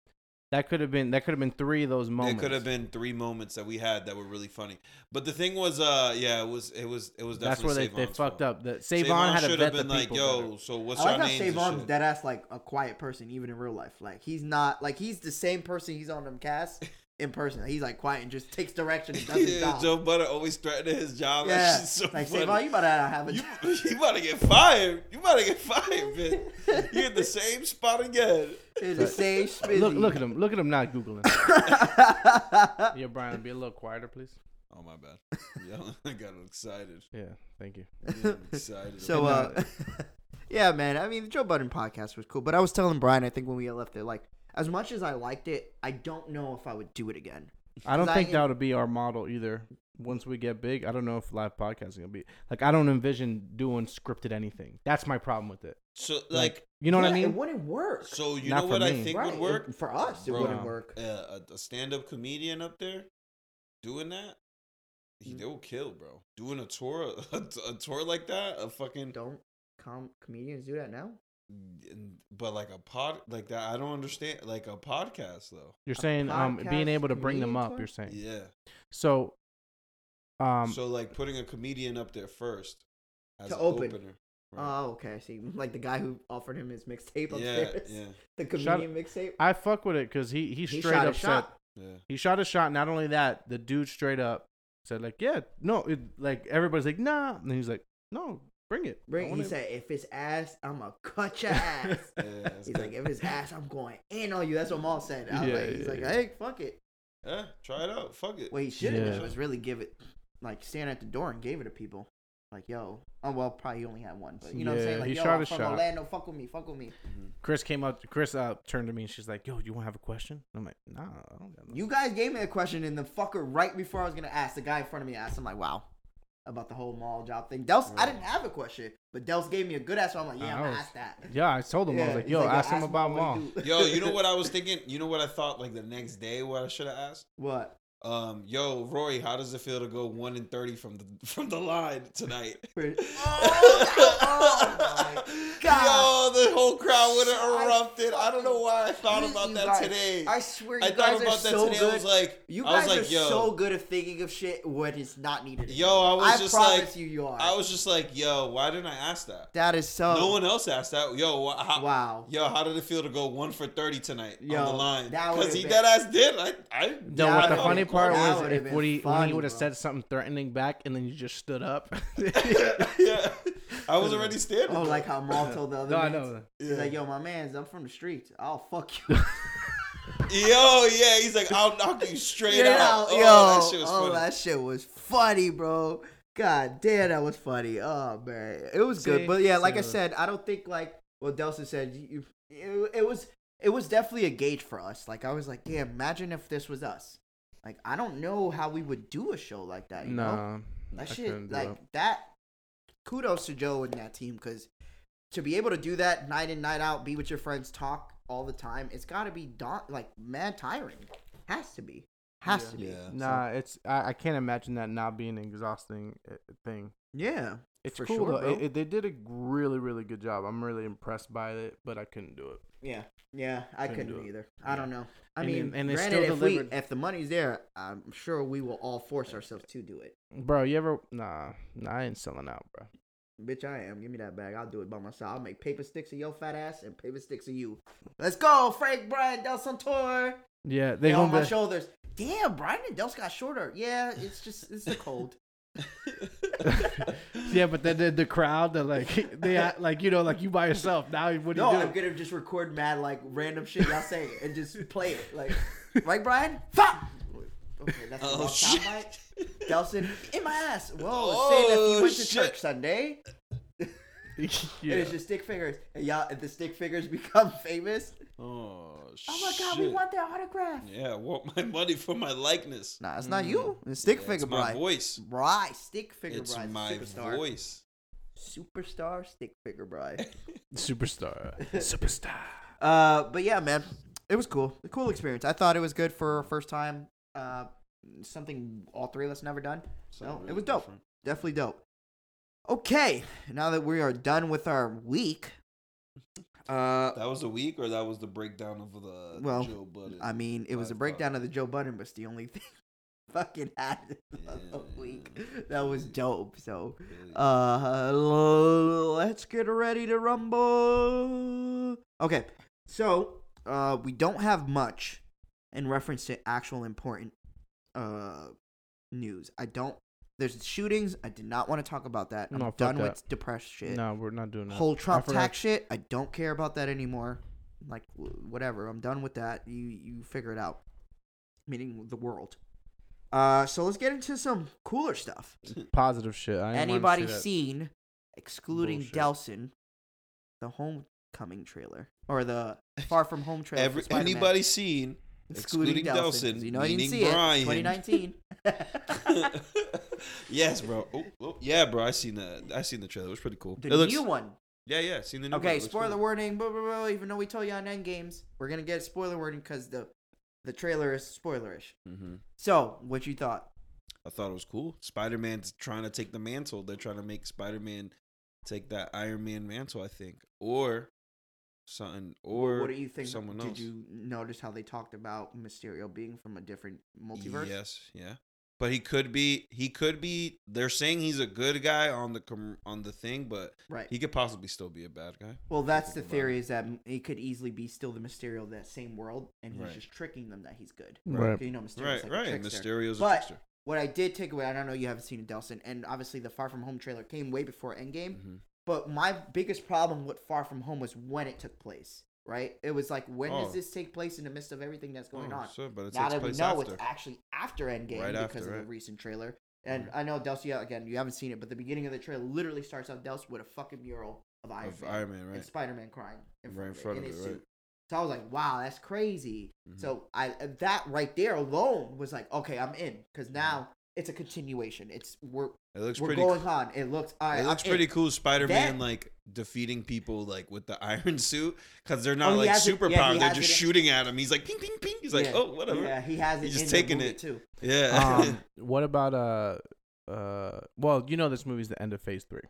that could have been that could have been three of those There moments. could have been three moments that we had that were really funny. But the thing was, uh, yeah, it was, it was, it was That's definitely. where they, they fucked fault. up. That Savon had to should vet have been the like, people. "Yo, better. so what's I your like how names and Savon's dead ass like a quiet person, even in real life. Like he's not like he's the same person he's on them casts in person. He's like quiet and just takes direction and does his Yeah, job. Joe Budden always threatening his job. yeah, That shit's so like funny. Savon, you about to have a You, you about to get fired. You about to get fired, man. You're in the same spot again. in the same spizzy. Look, look at him. Look at him not googling. yeah, Brian, be a little quieter, please. Oh my bad. Yeah, I got excited. Yeah, thank you. Getting excited. So, uh, yeah, man. I mean, the Joe Budden podcast was cool, but I was telling Brian, I think when we left there, like, as much as I liked it, I don't know if I would do it again. I don't think I- that would be our model either. Once we get big, I don't know if live podcasting is gonna be like. I don't envision doing scripted anything. That's my problem with it. so Like, like, you know what I mean? It wouldn't work. so you Not know for what I think Right, would work? it- for us. It Bro, wouldn't work. Uh, a, a stand-up comedian up there doing that, he, Mm. they will kill, bro. Doing a tour, a, a tour like that, a fucking, Don't com- comedians do that now? But like a pod like that. I don't understand. Like a podcast though. You're saying um being able to bring them up. You're saying Yeah. so. Um, so like putting a comedian up there first as To an open. opener. Right. Oh, okay. I see. Like the guy who offered him his mixtape yeah, upstairs. yeah, The comedian mixtape. I fuck with it because he he He straight shot up said yeah. he shot a shot. Not only that, the dude straight up said like, yeah, no, it, like everybody's like, nah, and he's like, no, bring it. I Bring, he wanna- said, if it's ass, I'm going to cut your ass. yeah that's He's like, if it's ass, I'm going in on you. That's what Mal said. I was Yeah, like, he's yeah, like, hey, fuck it. yeah, try it out. Fuck it. What he should have Yeah. done was really give it, like, stand at the door and gave it to people. Like, yo. Oh, well, probably he only had one. But you know what I'm saying? Like, he yo, shot I'm a from shot. Orlando. Fuck with me. Fuck with me. Chris came up. Chris uh, turned to me and she's like, "Yo, you want to have a question?" I'm like, "Nah, I don't got no." You guys gave me a question, and the fucker right before I was going to ask, the guy in front of me asked. I'm like, wow. About the whole mall job thing. Dels, I didn't have a question, but Dels gave me a good answer. I'm like, yeah, I I'm gonna ask that. Yeah, I told him. I was like, he's yo, ask him about what Mal. he do. Yo, you know what I was thinking? You know what I thought like the next day what I should have asked? what? Um, yo, Roy, how does it feel to go one and thirty from the from the line tonight? Oh, oh my god! Yo, the whole crowd would have erupted. I don't know why I thought You- about you that guys- today. I swear, you I guys thought are about that so today. good. I was like, you I was guys like, are yo, so good at thinking of shit when it's not needed. Yo, I was I just promise like- you, you are. I was just like, yo, why didn't I ask that? that is so. No one else asked that. Yo, wha- how, Wow. yo, how did it feel to go one for thirty tonight on the line? Because he been- dead ass did. I, I. No, That what the funny been- part was would've if been when he, when he would have said something threatening back and then you just stood up. yeah, I was already standing. Oh, like how Mal told the other no, I mans. know. He's Yeah. like, yo, my man's, I'm from the streets. I'll fuck you. Yo, yeah, he's like, I'll knock you straight Yeah, out. Oh, yo, that shit was oh, funny. that shit was funny, bro. God damn, that was funny. Oh man, it was good. But yeah, like I said, I don't think like what Delson said. You, it, it was it was definitely a gauge for us. Like I was like, yeah, imagine if this was us. Like I don't know how we would do a show like that. You know? No, That I shit, couldn't do like it. that. Kudos to Joe and that team because to be able to do that night in night out, be with your friends, talk all the time, it's got to be daunt like mad tiring. Has to be. Has Yeah. to be. Yeah. So, Nah, it's I, I can't imagine that not being an exhausting uh, thing. yeah. It's For cool sure, though. It, it- they did a really really good job. I'm really impressed by it, but I couldn't do it. Yeah. Yeah. I Couldn't couldn't either. I Yeah. don't know. I And mean, then- and they granted, still if we if the money's there, I'm sure we will all force ourselves to do it. Bro, you ever? Nah, nah, I ain't selling out, bro. Bitch, I am. Give me that bag. I'll do it by myself. I'll make paper sticks of your fat ass and paper sticks of you. Let's go, Frank Brian Del Santor. Yeah, they They on my be. shoulders. Damn, Brian and Dels got shorter. Yeah, it's just it's the cold. yeah, but then the, the crowd, they're like, they act like you know, like you by yourself. Now, what do no, you I'm gonna just record mad like random shit y'all say and just play it. Like, right, Brian? Fuck. Okay, that's Oh, the shit. soundbite. Delson in my ass. Whoa, Oh, saying if you went to shit. church Sunday. yeah. And it's just stick figures, and y'all, if the stick figures become famous. Oh, Oh my god, shit. we want their autograph. Yeah, I want my money for my likeness. Nah, it's not you. It's stick Yeah, figure it's my bride. voice. Bride, stick figure It's bride. my superstar. voice. Superstar stick figure bride. Superstar, superstar. Uh, but yeah, man, it was cool. A cool experience. I thought it was good for our first time. Uh, something all three of us never done. Something it really was dope. different. Definitely dope. Okay, now that we are done with our week, uh, That was the week, or that was the breakdown of the Well, Joe Budden. I mean, it was a breakdown of the Joe Budden, but it's the only thing fucking had the week that was dope. So, uh, let's get ready to rumble. Okay, so uh, we don't have much in reference to actual important uh news. I don't. There's shootings. I did not want to talk about that. I'm No, done that. with depressed shit. No, we're not doing that. Whole Trump forgot- tax shit. I don't care about that anymore. Like whatever. I'm done with that. You you figure it out. Meaning the world. Uh, so let's get into some cooler stuff. Positive shit. I Anybody see seen, excluding Bullshit. Delson, the Homecoming trailer or the Far From Home trailer? Every, anybody seen? Excluding Delson, 'cause You know, I didn't meaning see Brian. it. 2019. yes, bro. Oh, oh, yeah, bro. I seen the I seen the trailer. It was pretty cool. the it looks, new one. Yeah, yeah. Seen the new. one. Okay, It spoiler cool. warning. Blah, blah, blah, even though we told you on End Games, we're gonna get spoiler warning because the the trailer is spoilerish. Mhm. So, what you thought? I thought it was cool. Spider Man's trying to take the mantle. They're trying to make Spider Man take that Iron Man mantle, I think, or something, or what do you think? someone Did else. you notice how they talked about Mysterio being from a different multiverse? Yes, yeah. But he could be. He could be. They're saying he's a good guy on the com, on the thing, but Right. he could possibly still be a bad guy. Well, that's the theory is that he could easily be still the Mysterio of that same world, and he's Right. just tricking them that he's good. Right. 'Cause You know, Mysterio's Right, like right. a trickster. Mysterio's a But- trickster. What I did take away, I don't know you haven't seen it, Delson, and obviously the Far From Home trailer came way before Endgame. Mhm. But my biggest problem with Far From Home was when it took place. Right? It was like, when Oh. does this take place in the midst of everything that's going Oh, on? so, but it now that we know after. it's actually after Endgame Right because after, of the recent trailer. And Mhm. I know Delson again, you haven't seen it, but the beginning of the trailer literally starts out Dels with a fucking mural of Iron of Man Iron Man, and? Spider Man crying in front Right in of it front in his it, suit. So I was like, wow, that's crazy. Mhm. So I that right there alone was like, okay, I'm in because Mm-hmm. now it's a continuation. It's we're It looks We're pretty. going on. It looks. All right, it looks I'm- pretty cool. Spider Man like defeating people like with the iron suit because they're not Oh, like has it- super yeah, powered. They're just it shooting at him. He's like ping ping ping. He's like Yeah. oh whatever. Yeah, he has it. He's just in taking the movie it. too. Yeah. Um, what about uh uh? Well, you know this movie's the end of Phase Three.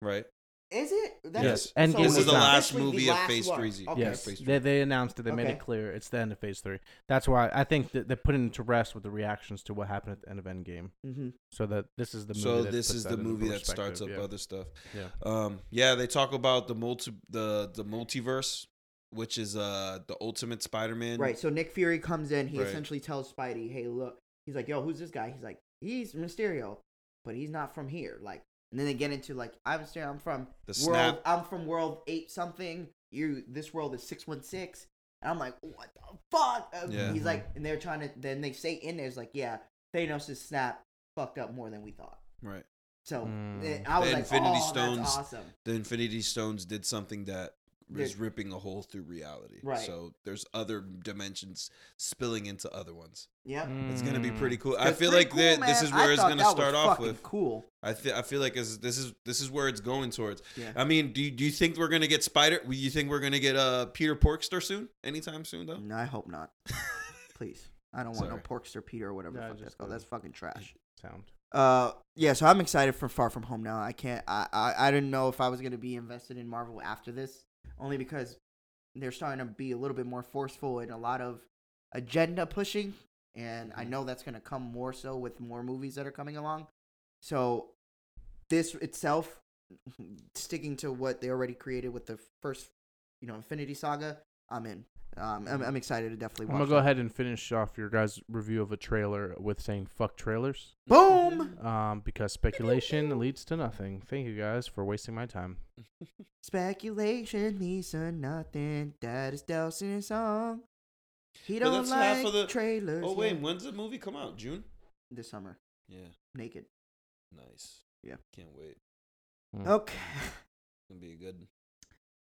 right. Is it? That's Yes. so Endgame This is the not. last officially the movie of last Phase one. Three. Okay. Yes, Phase they they announced it. They made it clear it's the end of Phase Three. That's why I think that they're putting it to rest with the reactions to what happened at the end of Endgame, Mm-hmm. so that this is the movie. So that this is the movie that starts up perspective, other stuff. Yeah. Um, yeah, they talk about the multi the the multiverse, which is uh the Ultimate Spider Man. Right. So Nick Fury comes in. He Right. essentially tells Spidey, "Hey, look." He's like, "Yo, who's this guy?" He's like, "He's Mysterio, but he's not from here." Like, and then they get into like, "I'm Mysterio. I'm from The world. snap. I'm from world eight something. You. This world is six one six. And I'm like, "What the fuck?" Uh, Yeah. He's like, and they're trying to. Then they say in there's like, "Yeah, Thanos' just snap fucked up more than we thought." Right. So Mm. eh, I was The like, Infinity "Oh, Stones that's awesome." The Infinity Stones did something that was Did- ripping a hole through reality. Right. So there's other dimensions spilling into other ones. Yep. It's gonna be Mm. pretty cool. I feel like cool, that this man. is I where it's gonna that was start off with. Cool. I feel I feel like is this is this is where it's going towards. Yeah. I mean, do you, do you think we're gonna get Spider? Do you think we're gonna get uh Peter Porkster soon? Anytime soon though? No, I hope not. Please. I don't want Sorry. no Porkster Peter or whatever the Yeah, fuck just that's called. That's fucking trash. Sound. Uh, yeah. So I'm excited for Far From Home now. I can't. I I, I didn't know if I was gonna be invested in Marvel after this, only because they're starting to be a little bit more forceful and a lot of agenda pushing, and I mm-hmm. know that's gonna come more so with more movies that are coming along. So this itself, sticking to what they already created with the first, you know, Infinity Saga, I'm in. Um, I'm, I'm excited to definitely watch. I'm gonna go that. ahead and finish off your guys' review of a trailer with saying "fuck trailers," Boom. um, because speculation leads to nothing. Thank you guys for wasting my time. Speculation leads to nothing. That is Delson's song. He don't that's half like of the- trailers. Oh wait, yeah. when's the movie come out? June. this summer, Yeah. naked. Nice. Yeah. Can't wait. Mm. Okay. It's gonna be a good.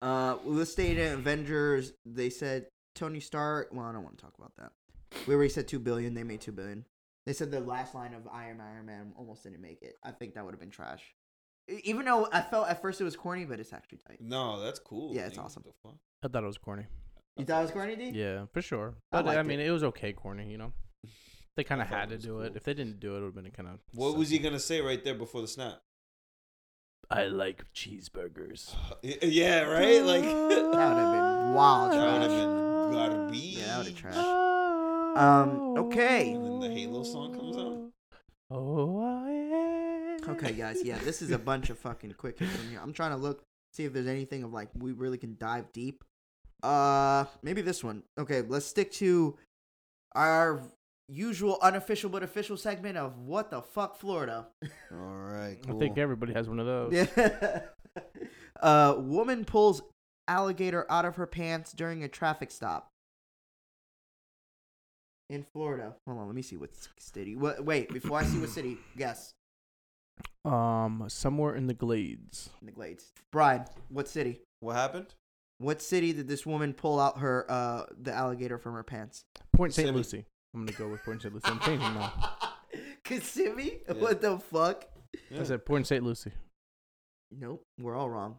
Uh, well, let's stay in Avengers. They said Tony Stark. Well, I don't want to talk about that. We already said two billion. They made two billion. They said the last line of Iron Man, Iron Man almost didn't make it. I think that would have been trash. Even though I felt at first it was corny, but it's actually tight. No, that's cool. Yeah, it's dude. awesome. I thought it was corny. You thought it was corny, D? Yeah, for sure. I But I, liked mean, it. it. was okay, corny. You know, they kind of had to was do it. If they didn't do it, it would have been kind of. What was he gonna say right there before the snap? I like cheeseburgers. yeah, right. Like That would have been wild That would have been garbage. Yeah, that would have trash. Um, okay. And then the Halo song comes on. Oh, I am. Okay, guys. Yeah, this is a bunch of fucking quick hits from here. I'm trying to look, see if there's anything of like we really can dive deep. Uh, maybe this one. Okay, let's stick to our usual unofficial but official segment of what the fuck Florida. All right, I think everybody has one of those. Yeah. uh, woman pulls alligator out of her pants during a traffic stop. In Florida. Hold on, let me see what city. What, wait, before I see what city, guess. Um, somewhere in the glades. In the Glades. Bride, what city? What happened? What city did this woman pull out her uh the alligator from her pants? Point St. Lucie. I'm gonna go with Point St. Lucie. I'm changing now. Kissimmee? Yeah. What the fuck? I said Point St. Lucie. Nope, we're all wrong.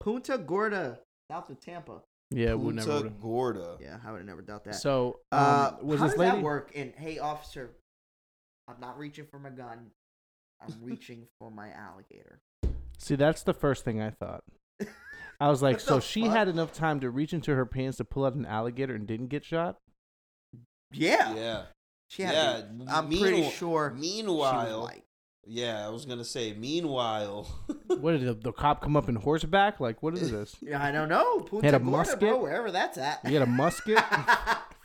Punta Gorda, south of Tampa. Yeah, we Punta never. would've- Gorda. Yeah, I would have never doubt that. So, um, uh, was how this does lady? that work? And hey, officer, I'm not reaching for my gun. I'm reaching for my alligator. See, that's the first thing I thought. I was like, What so the she fuck? had enough time to reach into her pants to pull out an alligator and didn't get shot. Yeah, Yeah. she had. yeah. to- I'm pretty meanwhile- sure. she was Meanwhile, white. Yeah, I was gonna say. Meanwhile, What did the, the cop come up in horseback? Like, what is this? Yeah, I don't know. Punta had a Gorda, musket? bro, wherever that's at. You got a musket?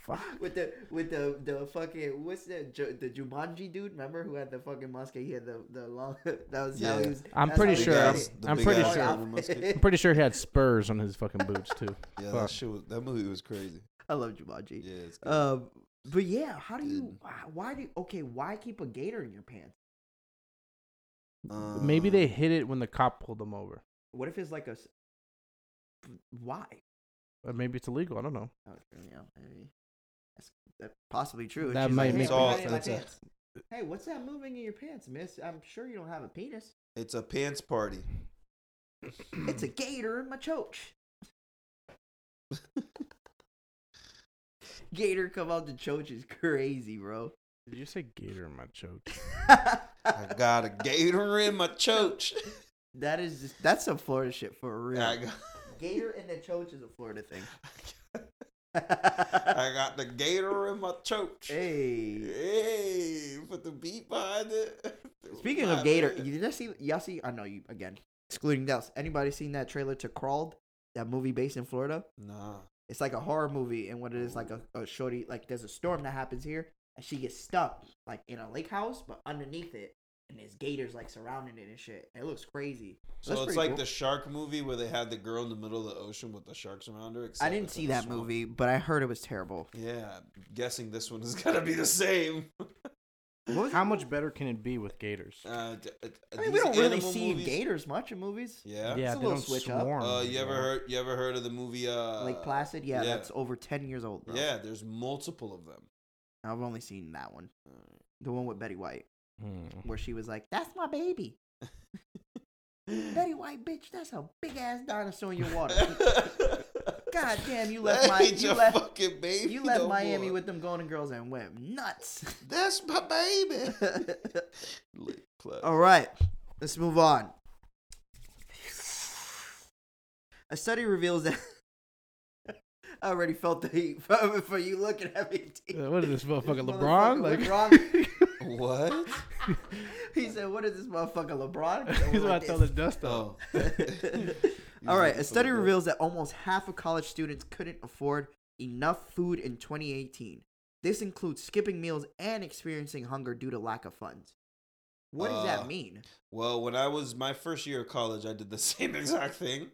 Fuck. with the with the the fucking what's that Ju- the Jumanji dude? Remember who had the fucking musket? He had the the long. That was how Yeah. he was. I'm pretty sure. did I'm, it. The I'm big pretty ass sure. I'm pretty sure he had spurs on his fucking boots too. yeah, Fuck. that shit was, that movie was crazy. I love Jumanji. Yeah, it's good. Um, but yeah, how do you? Why, why do? Okay, why keep a gator in your pants? Maybe they Um, hit it when the cop pulled them over. What if it's like a Why? Or maybe it's illegal. I don't know. Oh, yeah, maybe. That's, that's possibly true. That might like, make hey, all- put that in my that's a- Hey, what's that moving in your pants, miss? I'm sure you don't have a penis. It's a pants party. It's a gator in my choach. gator come out the choach is crazy, bro. Did you say gator in my choke? I got a gator in my choach. that is just that's some Florida shit for real. I got, Gator in the choach is a Florida thing. I got the gator in my choach. hey. Hey, put the beat behind it. Speaking of Gator, man. you just see y'all see I know you again. Excluding Dels. Anybody seen that trailer to Crawled? That movie based in Florida? Nah. It's like a horror movie, and what it is like a, a shorty like there's a storm that happens here, and she gets stuck like in a lake house, but underneath it, and there's gators like surrounding it and shit. It looks crazy. So Looks it's like cool. the shark movie where they had the girl in the middle of the ocean with the sharks around her. I didn't see that swamp. movie, but I heard it was terrible. Yeah, I'm guessing this one is gonna be the same. How much better can it be with gators? Uh, d- uh, I mean, we don't really see movies- gators much in movies. Yeah. yeah, a they little don't switch up. swarm. Uh, you ever yeah. heard? You ever heard of the movie? Uh, Lake Placid, yeah, yeah. that's over ten years old, bro. Yeah, there's multiple of them. I've only seen that one, the one with Betty White, Hmm. where she was like, "That's my baby." Betty White, bitch, that's a big ass dinosaur in your water. God damn, you left my you left fucking baby. you left no Miami more. with them Golden Girls and went nuts. That's my baby. All right, let's move on. A study reveals that I already felt the heat for, for you looking at me. Uh, what is this motherfucker, This LeBron? motherfucker Like, LeBron. What? he said, "What is this motherfucker, LeBron?" He's about to throw this. the dust off. Oh. All right, a study reveals that almost half of college students couldn't afford enough food in 2018. This includes skipping meals and experiencing hunger due to lack of funds. What does Uh, that mean? Well, when I was my first year of college, I did the same exact thing.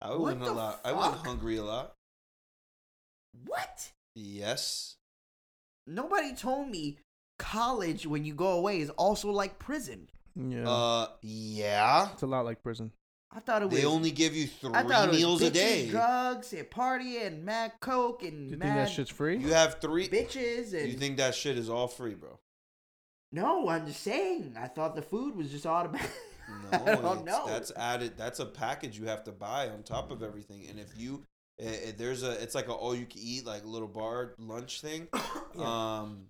I What went a the lot. I went hungry a lot. What? Yes. Nobody told me college when you go away is also like prison. Yeah, Uh, yeah. it's a lot like prison. I thought it was. They only give you three I thought it was meals a day. drugs, and party, and mad coke, and Do you think mad that shit's free? You have three. bitches, and You think that shit is all free, bro? no, I'm just saying. I thought the food was just automatic. No, I don't it's- know. that's added. That's a package you have to buy on top of everything. And if you, eh, eh, there's a, it's like a all you can eat like little bar lunch thing. Um,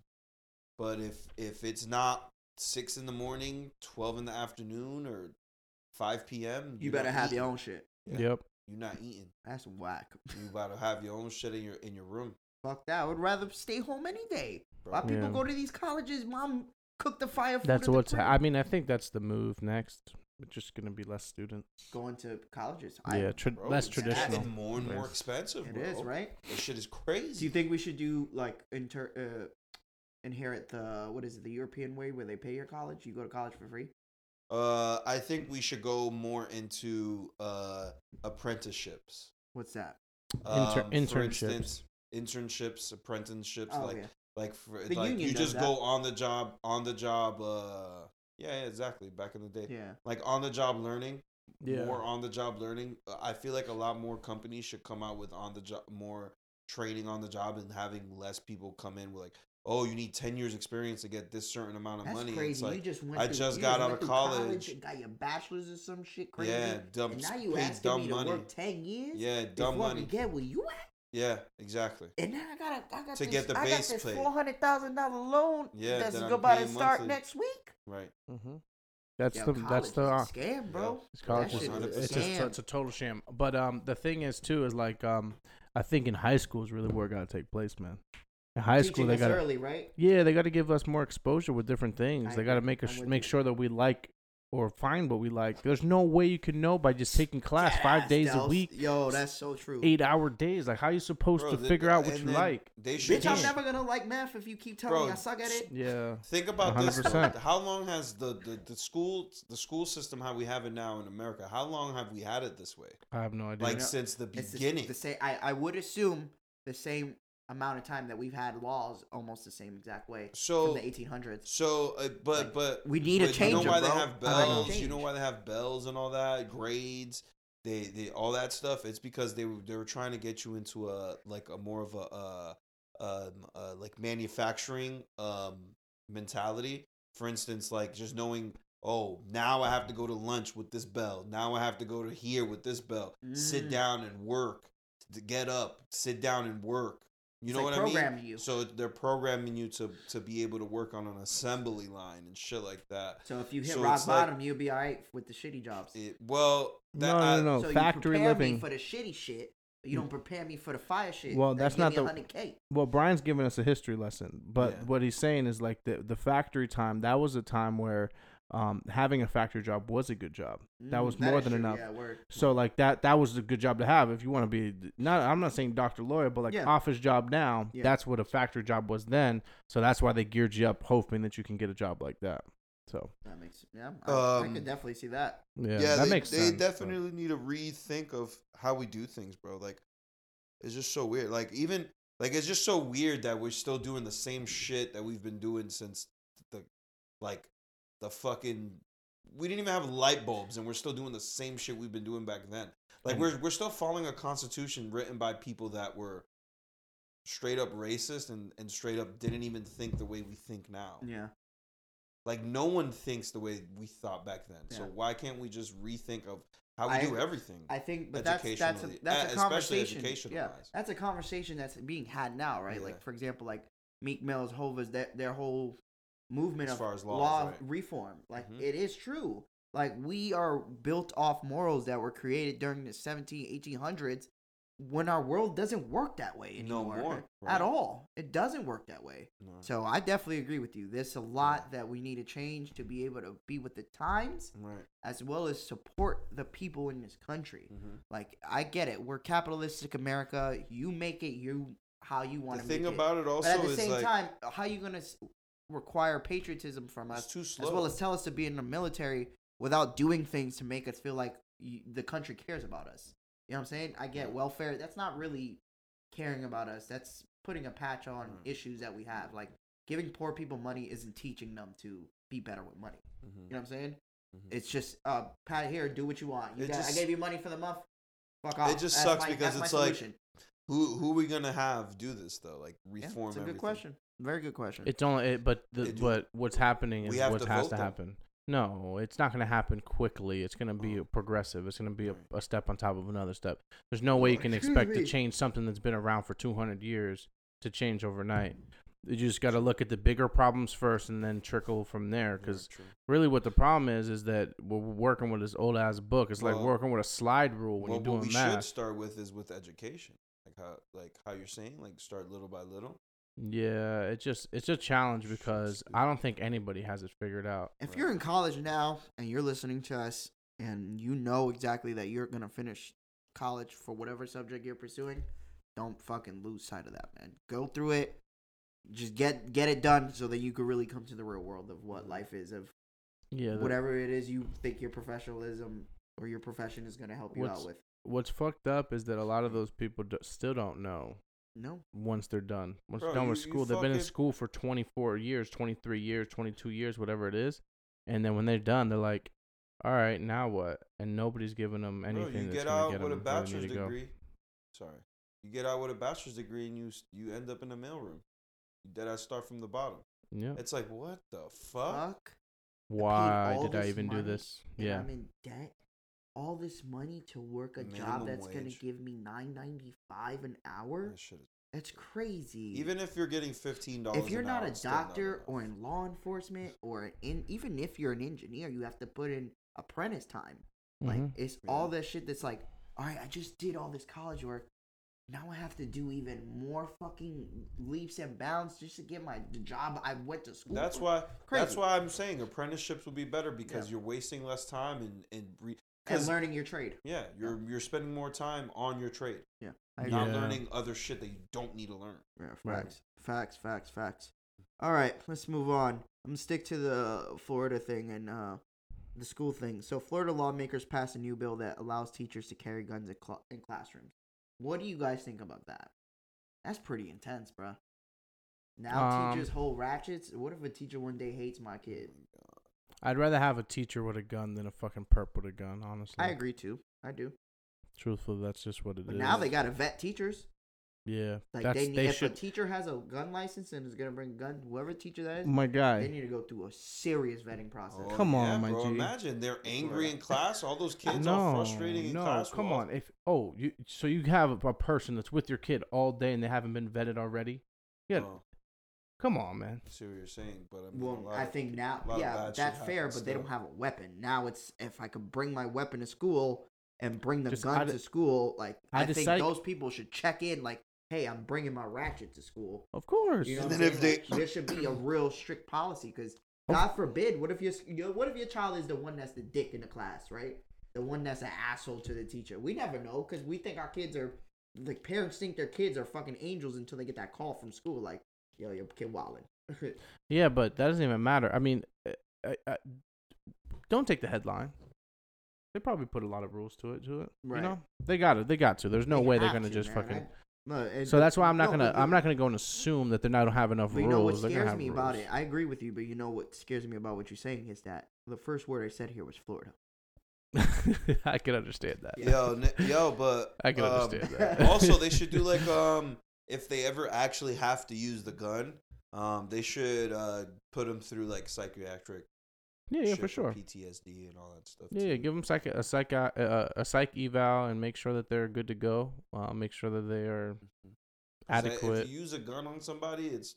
but if if it's not six in the morning, twelve in the afternoon, or five p.m., you you're better have eating. your own shit. Yeah. Yep. You're not eating. That's whack. You gotta have your own shit in your in your room. Fuck that. I would rather stay home any day. Why Bro. people Yeah. go to these colleges? Mom cook the fire food. That's at the what's. crib. I mean, I think that's the move next. It's just gonna be less students. going to colleges. yeah, tra- Bro, less it's traditional. getting more and more Yes. expensive. it bro. is right. This shit is crazy. Do crazy. you think we should do like inter uh, inherit the what is it the European way where they pay your college? You go to college for free. Uh, I think we should go more into uh apprenticeships. What's that? Inter- Um, For internships. instance, internships, apprenticeships, Oh, like yeah. like for The like union you does just that. go on the job, on the job. Uh, yeah, yeah, exactly. Back in the day, Yeah. like on the job learning. Yeah. More on the job learning. Uh, I feel like a lot more companies should come out with on the job more training on the job and having less people come in with like, oh, you need ten years experience to get this certain amount of That's money. crazy. It's like, you just went. I through, just got out of college. and got your bachelor's or some shit crazy. yeah, dumb, And now you asking dumb me to money. work ten years. Yeah, dumb I money. get where you at. Yeah, exactly. And now I got I got To this, get the I base got this four hundred thousand dollar loan. Yeah, that's that about to start next week. Right. Mm-hmm. That's Yo, the that's the is uh, scam, bro. It's college That is shit is a it's a, scam. it's a total sham. But um, the thing is too is like um, I think in high school is really where it got to take place, man. In high school, they us got early, right? yeah, they got to give us more exposure with different things. I they got to make us I'm make sure that we like or find what we like. There's no way you can know by just taking class five Yes, days a week, Yo, that's so true. eight hour days. Like how you supposed Bro, to the- figure out what you then like? They should. Bitch, I'm never gonna like math if you keep telling Bro, me I suck at it. Yeah, Think about this. though. 100%. How long has the, the, the school the school system how we have it now in America? How long have we had it this way? I have no idea. Like know, since the It's the- beginning. The, same. I, I would assume the same amount of time that we've had laws, almost the same exact way So from the 1800s. so, uh, but Like, but we need a change, You know why bro. they have like bells? You know why they have bells and all that grades. They, they all that stuff. It's because they were they were trying to get you into a like a more of a uh, um uh, like manufacturing um mentality. For instance, like just knowing, oh, now I have to go to lunch with this bell. Now I have to go to here with this bell. Sit Mm. down and work. Get up, sit down and work. You It's know like what I mean? you. So they're programming you to to be able to work on an assembly line and shit like that. So if you hit So rock it's like- bottom, you'll be alright with the shitty jobs. It, well, that, no, I- no, no. so Factory you prepare living. me for the shitty shit. You don't mm. prepare me for the fire shit. Well, that's not the- 100K. Well, Brian's giving us a history lesson, but Yeah. what he's saying is like the the factory time. That was a time where um, having a factory job was a good job. That Mm, was more than true, enough. Yeah, word. So like that that was a good job to have if you want to be not. I'm not saying doctor lawyer, but like Yeah. office job now. Yeah. That's what a factory job was then. So that's why they geared you up, hoping that you can get a job like that. So That makes yeah. I, I Um, could definitely see that. yeah, yeah, that they, makes they sense. but- definitely need to rethink of how we do things, bro. Like, it's just so weird. Like, even like it's just so weird that we're still doing the same shit that we've been doing since the like the fucking. We didn't even have light bulbs, and we're still doing the same shit we've been doing back then. Like, we're we're still following a constitution written by people that were straight up racist and and straight up didn't even think the way we think now. Yeah. Like no one thinks the way we thought back then. So why can't we just rethink of how we I- do everything? I think, but that's that's a, that's a especially conversation. Yeah, that's a conversation that's being had now, right? Yeah. Like for example, like Meek Mill's, Hova's, their their whole movement As of as laws, law right. reform. Like Mhm. it is true. Like we are built off morals that were created during the 17, 1800s when our world doesn't work that way No anymore more, right. at all. It doesn't work that way. No. So I definitely agree with you. There's a lot that we need to change to be able to be with the times Right. as well as support the people in this country. hmm Like I get it. We're capitalistic America. You make it you how you The want to thing make about it also But at the is same like time, how you gonna require patriotism from us, too slow. as well as tell us to be in the military without doing things to make us feel like you, the country cares about us? You know what I'm saying? I get welfare. That's not really caring about us. That's putting a patch on Mm. issues that we have. Like giving poor people money isn't teaching them to be better with money. Mhm. You know what I'm saying? Mhm. It's just uh, Pat here, do what you want. You got, just- I gave you money for the month. Fuck off. It just That's sucks my- because that's it's like, who who are we gonna have do this though? Like Yeah, reform. it's a good everything? question. Very good question. It's only, it, but the, do- but what's happening is We have what to has vote to them. happen. No, it's not going to happen quickly. It's going to be Oh. progressive. It's going to be a, a step on top of another step. There's no way you can Excuse expect to me. change something that's been around for 200 years to change overnight. You just got to look at the bigger problems first and then trickle from there. Because really, what the problem is is that we're working with this old ass book. It's like Well- working with a slide rule when well, you're what doing we math. should start with is with education, like how like how you're saying, like start little by little. Yeah, it's just it's a challenge because I don't think anybody has it figured out. if you're in college now and you're listening to us and you know exactly that you're gonna finish college for whatever subject you're pursuing, don't fucking lose sight of that, man. Go through it. Just get get it done so that you can really come to the real world of what mm-hmm. life is of Yeah, whatever it is you think your professionalism or your profession is gonna help you out with. what's fucked up is that a lot of mm-hmm. those people do, still don't know No. once they're done. Once Bro, they're done with you- you school, they've been in fucking- school for 24 years, 23 years, 22 years, whatever it is. And then when they're done, they're like, all right, now what? And nobody's giving them Bro, anything you that's get going out to get with a them where they bachelor's need to go. degree. Sorry, you get out with a bachelor's degree and you s- you end up in a mailroom. You dead ass start from the bottom. Yeah. It's like what the fuck? Fuck. Why all did I this even do money this? and Yeah. I'm in debt. All this money to work a job Minimum that's gonna wage. give me nine ninety five an hour. That shit is- That's crazy. Even if you're getting fifteen dollars, if you're not a doctor or in law enforcement or in even if you're an engineer, you have to put in apprentice time. Like Mhm. it's all that shit that's like, all right, I just did all this college work. Now I have to do even more fucking leaps and bounds just to get my the job I went to school. That's for. why. That's Crazy. why I'm saying apprenticeships will be better because Yeah. you're wasting less time and and re- and 'cause- learning your trade. yeah, you're you're spending more time on your trade, Yeah, not Yeah. learning other shit that you don't need to learn. Yeah, Right. facts, facts, facts, facts. All right, let's move on. I'm gonna stick to the Florida thing and uh, the school thing. So, Florida lawmakers passed a new bill that allows teachers to carry guns in, cl- in classrooms. What do you guys think about that? That's pretty intense, bruh. Now Um, teachers hold ratchets. What if a teacher one day hates my kid? I'd rather have a teacher with a gun than a fucking perp with a gun, honestly. I agree too. I do. Truthfully, that's just what it is. But now they got to vet teachers. Yeah, Like that's they, need, they if should. a teacher has a gun license and is gonna bring a gun, whoever teacher that is, My god. they need to go through a serious vetting process. Oh, Come on, my bro. G. Imagine they're angry in class. All those kids no, are frustrating in no, class. come bro. on. If oh, you so you have a person that's with your kid all day and they haven't been vetted already. Yeah, Oh, come on, man. I see what you're saying, but I mean, Well, I of- think now, a lot of yeah, that's fair, happens but they don't have a weapon. Now it's if I could bring my weapon to school and bring the Just gun to school, like out I think sight. those people should check in, like, hey, I'm bringing my ratchet to school. Of course. You know, And then if they- Like, there should be a real strict policy because Of- God forbid, what if your you know, what if your child is the one that's the dick in the class, right? The one that's an asshole to the teacher. We never know because we think our kids are like parents think their kids are fucking angels until they get that call from school, like, yo, your kid wildin'. Yeah, but that doesn't even matter. I mean, uh, uh, uh, don't take the headline. They probably put a lot of rules to it. To it, Right. you know, they got it. They got to. There's no They way they're gonna to, just man. fucking. I- no, and- So that's why I'm not no, gonna. but- I'm not gonna go and assume that they don't have enough But rules. you know what gonna scares have me about rules. it? I agree with you, but you know what scares me about what you're saying is that the first word I said here was Florida. I can understand that. Yo, n- yo, but I can um, understand that. also, they should do like um, if they ever actually have to use the gun, um, they should uh put them through like psychiatric. Yeah, yeah, for sure. PTSD and all that stuff. Yeah, yeah, give them psych a psych uh, a psych eval and make sure that they're good to go. Uh, make sure that they are Mhm. 'Cause adequate. If you use a gun on somebody, it's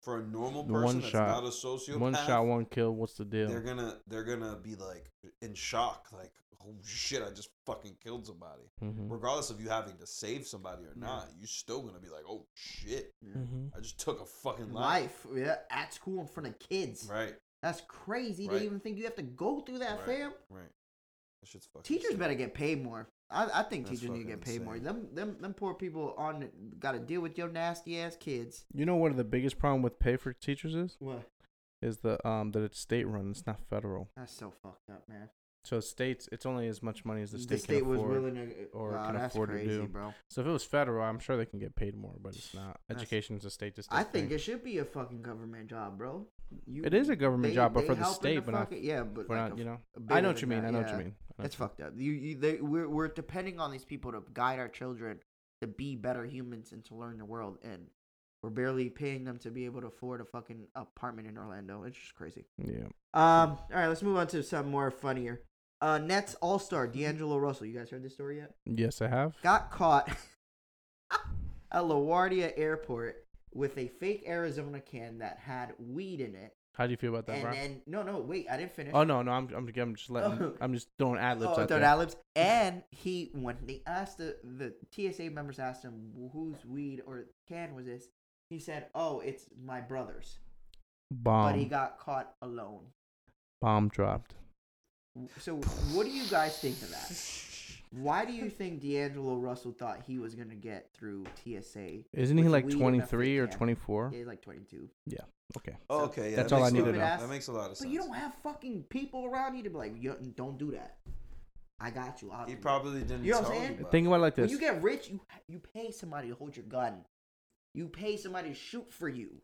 for a normal person one that's shot. not a sociopath. one shot, one kill. What's the deal? They're gonna they're gonna be like in shock, like oh shit, I just fucking killed somebody. hmm Regardless of you having to save somebody or Yeah. not, you still gonna be like, oh shit, hmm I just took a fucking life. Life, yeah, at school in front of kids. Right, That's crazy Right. to even think you have to go through that, Right. fam. right. That shit's fucking. Teachers insane. better get paid more. I, I think That's teachers need to get paid more. insane. Them, them, them poor people on got to deal with your nasty ass kids. You know what the biggest problem with pay for teachers is? What? Is the um that it's state run. It's not federal. That's so fucked up, man. So states, it's only as much money as the The state, state, can was afford. willing to, or wow, can afford to do. bro. So if it was federal, I'm sure they can get paid more, but it's not. Education is a state to state. I think thing. it should be a fucking government job, bro. You, It is a government they- job, but for the state, but not fucking- yeah, but like not. a- You know, I know what you mean. that, I know what you mean. That's fucked up. You, you, they, we're, we're depending on these people to guide our children to be better humans and to learn the world, and we're barely paying them to be able to afford a fucking apartment in Orlando. It's just crazy. Yeah. Um, all right, let's move on to something more funnier. Uh, Nets All Star D'Angelo Russell. You guys heard this story yet? Yes, I have. Got caught at LaGuardia Airport with a fake Arizona can that had weed in it. How do you feel about that, and bro? then no, no, wait, I didn't finish. Oh no, no, I'm I'm, I'm just letting Oh. I'm just throwing ad libs Oh, third there. ad-libs. And he, when they asked the the TSA members asked him whose weed or can was this, he said, "Oh, it's my brother's." Bomb. But he got caught alone. bomb dropped. So, what do you guys think of that? Why do you think D'Angelo Russell thought he was gonna get through TSA? Isn't he like weed in a 23 or 24? Yeah, he's like 22. Yeah. Okay. Oh, okay, yeah, That's that all I makes a need to know. Stupid That makes a lot of sense. But you don't have fucking people around you to be like, don't do that. I got you. I'll He do it." probably didn't You know what I'm saying? about Think about it like this: When you get rich, you you pay somebody to hold your gun. You pay somebody to shoot for you.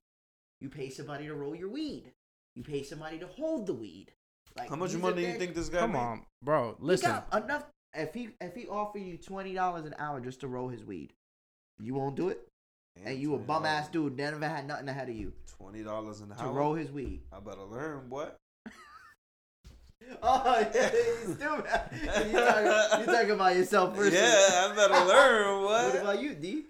You pay somebody to roll your weed. You pay somebody to hold the weed. Like How much money do you think this guy Come made? on, bro. He Listen. got enough. If he if he offered you twenty dollars an hour just to roll his weed, you won't do it. Damn, And you a bum ass dude that never had nothing ahead of you Twenty dollars an hour to roll his weed. I better learn what. Oh yeah, he's stupid. you talking, you talking about yourself first. Yeah, I better learn What what. about you, D?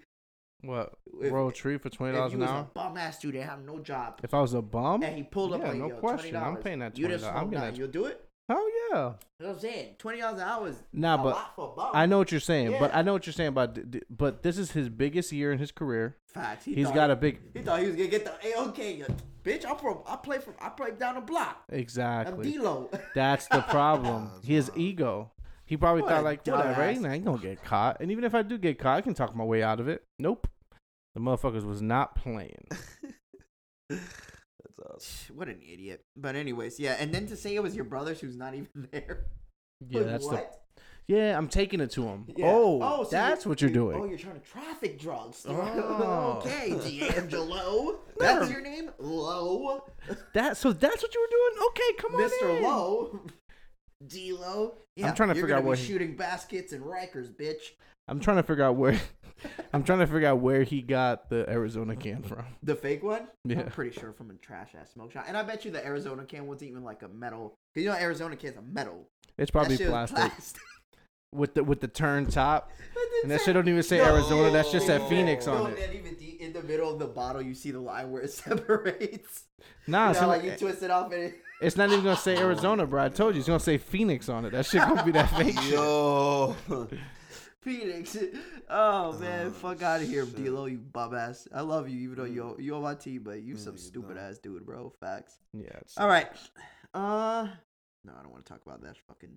What? If- Roll a tree for twenty dollars an hour? bum ass dude that have no job, If I was a bum? and he pulled up Yeah, on no you, question. I'm $20, paying that You just $20. I'm smoke getting none. that- You'll do it. Oh yeah. You know what I'm saying? Twenty dollars an hour is Nah, a but lot for a bum. I know what you're saying. But I know what you're saying about. d- d- But this is his biggest year in his career. Facts. He He's thought got he- a big. He thought he was gonna get the A okay, bitch. I'm from. I play from. I play down the block. I'm Exactly. D-Lo. That's the problem. That's His wild. ego. He probably What thought like, whatever, I ain't, I ain't gonna get caught. And even if I do get caught, I can talk my way out of it. Nope. The motherfuckers was not playing. That's awesome. what an idiot. But anyways, yeah. And then to say it was your brother's who's not even there. Yeah, Like, that's the. Yeah, I'm taking it to him. Yeah. Oh, oh so that's what you're doing. Oh, you're trying to traffic drugs. Oh. okay, D'Angelo. That's your name, Low, That so that's what you were doing? Okay, come on, Mr. in. Low. D'Lo. Yeah, I'm trying to figure out he- shooting baskets and Rikers, bitch. I'm trying to figure out where. I'm trying to figure out where he got the Arizona can from. The fake one? Yeah. I'm pretty sure from a trash ass smoke shop. And I bet you the Arizona can wasn't even like a metal. Cause you know Arizona can's a metal. It's probably was plastic with the with the turn top, and that shit don't even say No. Arizona. That's just that Phoenix No, on it. even the, in the middle of the bottle, you see the line where it separates. Nah, you know, not, like you eh. twist it off and it. It's not even gonna say Arizona, bro. I told you, it's gonna say Phoenix on it. That shit gonna be that fake shit. Yo. Phoenix. Oh man, Oh, fuck out of here, shit. D'Lo, you bum ass. I love you, even though you you on my team, but you Yeah, some stupid dumb. ass dude, bro. Facts. Yeah. It's, All right. Uh, no, I don't want to talk about that. Fucking.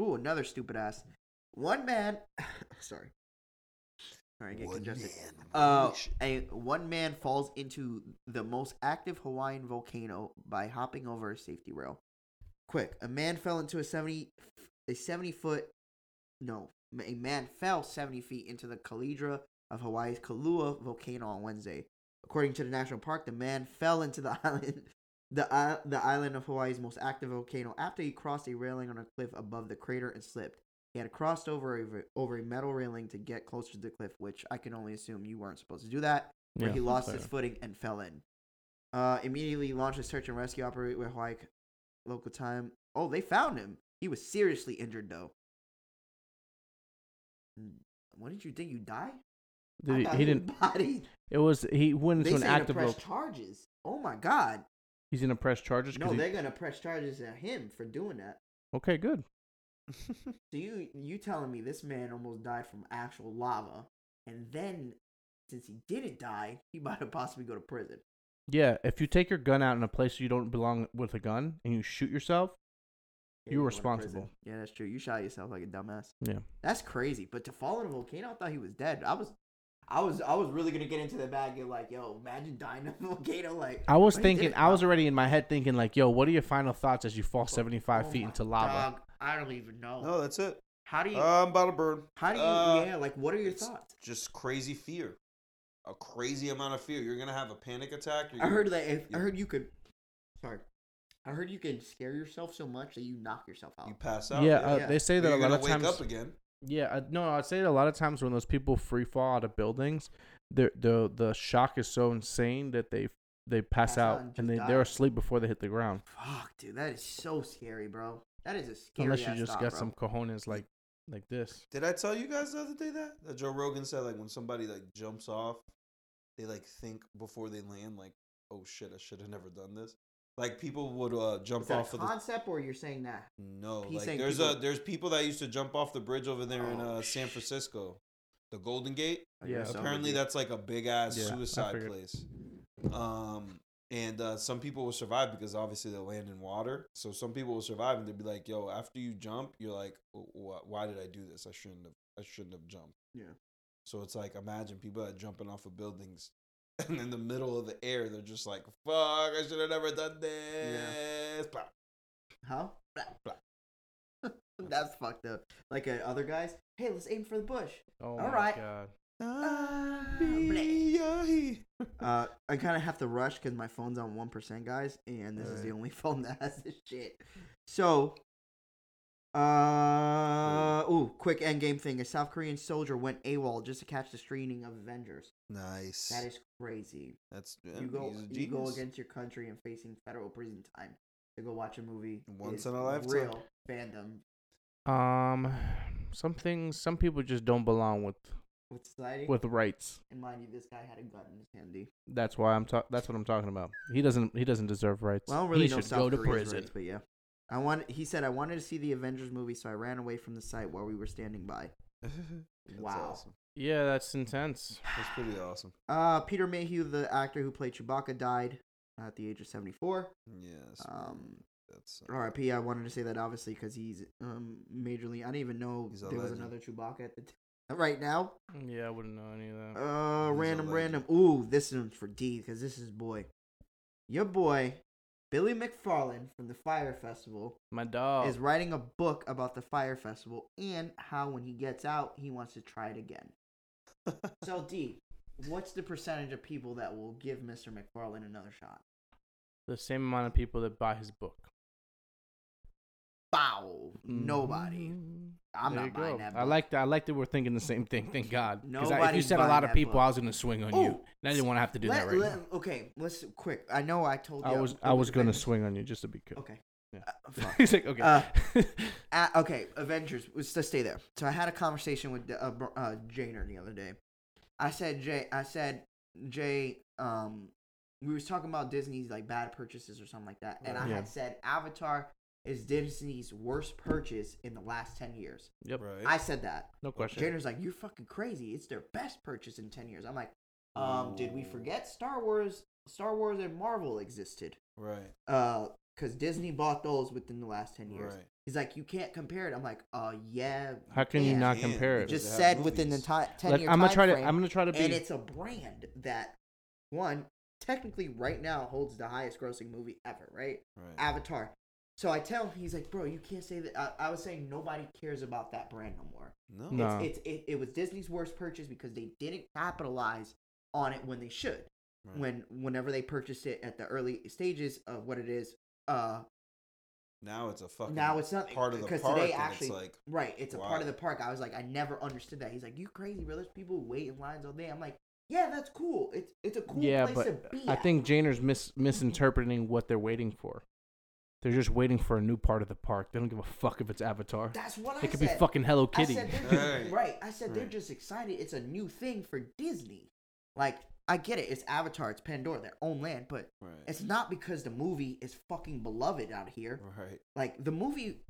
Ooh, another stupid ass. One man. Sorry. Sorry, I get One congested. man, Uh, a one man falls into the most active Hawaiian volcano by hopping over a safety rail. Quick, a man fell into a seventy, a seventy foot, no, a man fell seventy feet into the caldera of Hawaii's Kilauea volcano on Wednesday. According to the national park, the man fell into the island, the i- the island of Hawaii's most active volcano after he crossed a railing on a cliff above the crater and slipped. He had crossed over a, over a metal railing to get closer to the cliff, which I can only assume you weren't supposed to do that. Where Yeah, he lost fair. his footing and fell in. Uh, immediately launched a search and rescue operation with Hawaii local time. Oh, they found him. He was seriously injured though. Hmm, What did you think? You died? Did he, he didn't. Bodied. It was he went into an active. press charges. Oh my god. he's gonna press charges. No, he- they're gonna press charges at him for doing that. okay, good. So you you telling me this man almost died from actual lava, and then since he didn't die, he might have possibly go to prison. Yeah, if you take your gun out in a place you don't belong with a gun and you shoot yourself, Yeah, You're you go to prison. responsible. Yeah, that's true. You shot yourself like a dumbass. yeah. That's crazy. But to fall in a volcano, I thought he was dead. I was, I was, I was really gonna get into the bag and like, yo, imagine dying in a volcano. Like, I was thinking. I was already in my head thinking like, yo, what are your final thoughts as you fall 75 Oh feet into lava? dog, I don't even know. no, that's it. How do you? Uh, I'm about to burn. how do you? uh, yeah, like, what are your thoughts? Just crazy fear. A crazy amount of fear. You're gonna have a panic attack. You're I gonna- heard that. If, I heard you could. Sorry, I heard you can scare yourself so much that you knock yourself out. you pass out. yeah, yeah. uh, Yeah. they say that a you're lot gonna of wake times. up again. Yeah, uh, no, I'd say that a lot of times when those people free fall out of buildings, the the the shock is so insane that they they pass, Pass out out and and they die. they're asleep before they hit the ground. Fuck, dude, that is so scary, bro. That is a scary. Unless you just thought, got bro. some cojones like like this. Did I tell you guys the other day that that Joe Rogan said like when somebody like jumps off, they like think before they land like, oh shit, I should have never done this. Like people would uh, jump Is that off a of the concept, or you're saying that? no, He's like saying there's people- a there's people that used to jump off the bridge over there in Oh, uh, San Francisco, the Golden Gate. Yeah, guess so, Apparently that's like a big ass Yeah, suicide place. Um, and uh, some people will survive because obviously they land in water. So some people will survive and they'll be like, "Yo, after you jump, you're like, why did I do this? I shouldn't have. I shouldn't have jumped." Yeah. So it's like imagine people that are jumping off of buildings, and in the middle of the air, they're just like, "Fuck! I should have never done this." Blah. Huh? Blah. That's fucked up. Like uh, other guys. Hey, let's aim for the bush. Oh All my right. god. Ah, Bleh. Uh, I kind of have to rush because my phone's on one percent, guys, and this is the only phone that has this shit. So, uh, ooh, quick end game thing: a South Korean soldier went AWOL just to catch the screening of Avengers. Nice. That is crazy. That's you go, he's a you go against your country and facing federal prison time to go watch a movie. Once in a lifetime. Real fandom Um, some things, some people just don't belong with with society. with rights. and mind you, this guy had a gun in his handy. That's why I'm talking. That's what I'm talking about. He doesn't. He doesn't deserve rights. Well, I don't really he know should South go to Korea's prison. rights, but yeah. I want. He said I wanted to see the Avengers movie, so I ran away from the site while we were standing by. That's Wow. awesome. Yeah, that's intense. That's pretty awesome. Uh, Peter Mayhew, the actor who played Chewbacca, died at the age of seventy-four. Yes. Um, that's R.I.P. I wanted to say that obviously because he's um majorly. I didn't even know He's a there was legend. another Chewbacca at the t- right now. Yeah, I wouldn't know any of that. Uh, He's random, random. Ooh, this one's for D because this is boy. Your boy, Billy McFarland from the Fyre Festival, My dog. is writing a book about the Fyre Festival and how when he gets out, he wants to try it again. So D, what's the percentage of people that will give Mr. McFarland another shot? the same amount of people that buy his book. Bow. Nobody. Mhm. I'm There not buying go. that. I like that. I like that we're thinking the same thing. Thank God. Because if you said a lot of people, book. I was gonna swing on you. And I didn't want to have to do Let- that right let- now. Okay, let's quick. I know I told you. I was I was gonna swing on you just to be cool. Okay. Yeah. Uh. He's like, okay. Uh, Uh, okay, Avengers. Let's just stay there. So I had a conversation with uh, uh, Janer the other day. I said, Jay. I said, Jay. Um, we was talking about Disney's like bad purchases or something like that, and I Yeah. had said Avatar is Disney's worst purchase in the last ten years. yep. Right. I said that. No question. Janer's like, you're fucking crazy. It's their best purchase in ten years. I'm like, um, did we forget Star Wars? Star Wars and Marvel existed. right. Uh, because Disney bought those within the last ten years. Right. He's like, you can't compare it. I'm like, uh, yeah. How can you not compare it? Just Just have said within the movies. ti- ten Let- year I'm gonna try to. frame, I'm gonna try to be. and it's a brand that one technically right now holds the highest grossing movie ever, right? Right. Avatar. So I tell him, he's like, bro, you can't say that. I, I was saying nobody cares about that brand no more. No. No. It's, it's it, it was Disney's worst purchase because they didn't capitalize on it when they should. Right. When whenever they purchased it at the early stages of what it is, uh, now it's a fucking now it's not part of the because park. today and actually it's like right it's a part of the park i was like i never understood that he's like you crazy bro there's people who wait in lines all day i'm like yeah that's cool it's it's a cool yeah, place but to be I at. think Janer's mis- misinterpreting what they're waiting for. They're just waiting for a new part of the park. They don't give a fuck if it's Avatar. that's what i said. It could said be fucking Hello I Kitty. said Right. just, right i said they're just excited it's a new thing for disney like i get it it's avatar it's pandora their own land but right. it's not because the movie is fucking beloved out here right. like the movie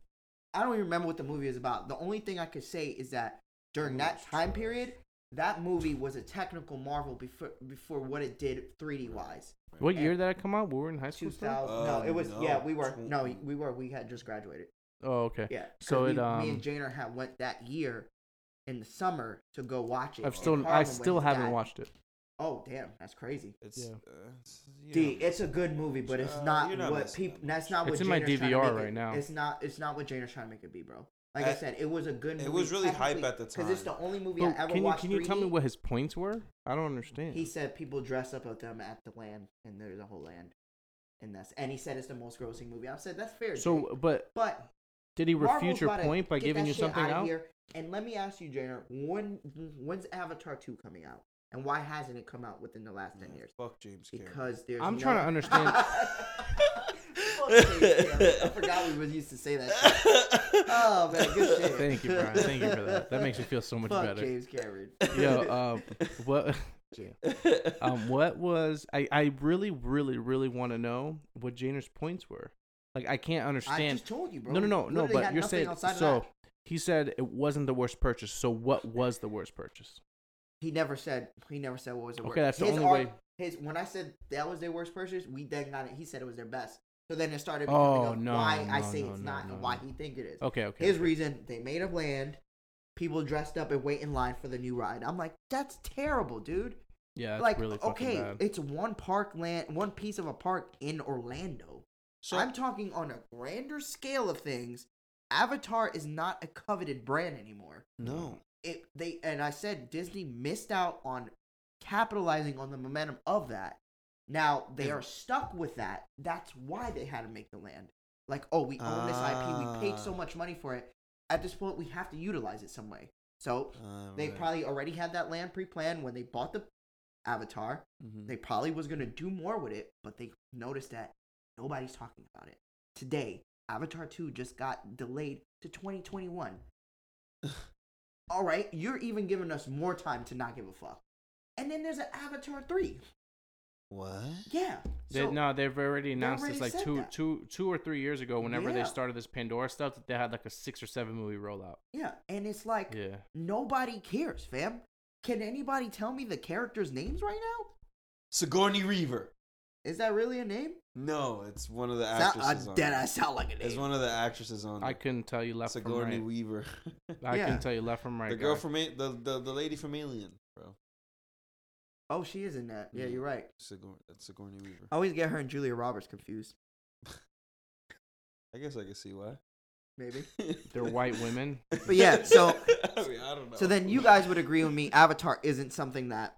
i don't even remember what the movie is about the only thing i could say is that during that time trash. period that movie was a technical marvel before before what it did 3d wise what year did that come out? We were in high school. 2000 Still? no Uh, it was no, yeah we were no we were we had just graduated Oh, okay. Yeah. So we, it, me um, and Janer had went that year in the summer to go watch it I've still, I still haven't Dad. watched it. oh damn that's crazy It's, Yeah. uh, it's you D, know, it's a good movie, but it's Uh, not, you're not what people. That's much. not what It's in my Janer's trying DVR make it- right now. It's not. It's not what Janer's trying to make it be, bro. Like I, I- said, it was a good. movie. It was really hype technically, at the time because it's the only movie But I ever can you watched. can you tell me what his points were? I don't understand. he said? People dress up with them at the land, and there's a whole land, and that's. And he said it's the most grossing movie. I said that's fair. Jay. so, but but did he refute your point by giving you something outta out? Here. And let me ask you, Janer, when when's Avatar two coming out, and why hasn't it come out within the last ten years? Fuck James Cameron. Because there's. I'm no- trying to understand- Fuck James Cameron. I forgot we used to say that. Shit. Oh man, good shit. Thank you, Brian. Thank you for that. That makes me feel so much Fuck better. James Cameron. Yo, um, what? um, what was I? I really, really, really want to know what Janer's points were. Like, I can't understand. I just told you, bro. no, no, no, no. But you're saying so. He said it wasn't the worst purchase. So what was the worst purchase? He never said. He never said what was the worst. Okay, that's the his only arg- way- His when I said that was their worst purchase, we then got it. He said it was their best. So then it started becoming Oh, no, why I say no, it's no, not no, and why no. he think it is. Okay, okay. His okay. reason they made a land. People dressed up and wait in line for the new ride. I'm like, that's terrible, dude. Yeah, like, really okay, bad. it's one park land, one piece of a park in Orlando. so I'm talking on a grander scale of things. Avatar is not a coveted brand anymore. no. It they and I said Disney missed out on capitalizing on the momentum of that. Now they are stuck with that. That's why they had to make the land. Like, oh, we own this IP. We paid so much money for it. At this point, we have to utilize it some way. So Uh, they right. probably already had that land pre-planned when they bought the Avatar. Mhm. They probably was gonna do more with it, but they noticed that nobody's talking about it. Today, Avatar 2 just got delayed to 2021. All right, you're even giving us more time to not give a fuck. And then there's an Avatar 3. What? Yeah. They, So, no, they've already announced already this like said two, that. two, two or three years ago. Whenever Yeah. they started this Pandora stuff, that they had like a six or seven movie rollout. yeah, and it's like Yeah, nobody cares, fam. Can anybody tell me the characters' names right now? Sigourney Weaver. Is that really a name? No, it's one of the Sound, actresses. uh, on dead it. sound like a name. It's one of the actresses on. I it. couldn't tell you left from Sigourney right. Weaver. I Yeah. can tell you left from right. the girl guy. from A- the, the the lady from Alien, bro. Oh, she is in that. Yeah, Yeah. you're right. Sigourney, that's uh, Sigourney Weaver. I always get her and Julia Roberts confused. I guess I can see why. Maybe. They're white women. But yeah, so- I, mean, I don't know. So then you guys would agree with me Avatar isn't something that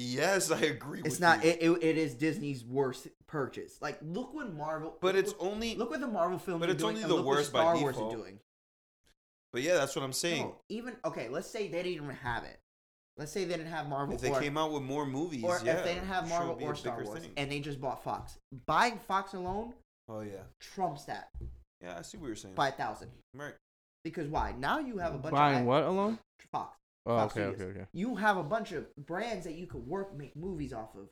Yes, I agree. It's with not. you. It, it, it is Disney's worst purchase. Like, look what Marvel. but look it's what- only. look what the Marvel films. but are it's doing, only and the look what worst by Star Wars default. are doing. But yeah, that's what I'm saying. No, even okay. Let's say they didn't even have it. Let's say they didn't have Marvel. if they or, came out with more movies, or yeah, if they didn't have I'm sure Marvel it'd or Star Wars, thing. and they just bought Fox, buying Fox alone oh yeah, trumps that yeah, I see what you're saying. by a thousand. Right. Because why? Now you have a bunch Buying of what alone? Fox. Oh, Fox okay, okay, okay. You have a bunch of brands that you could work make movies off of.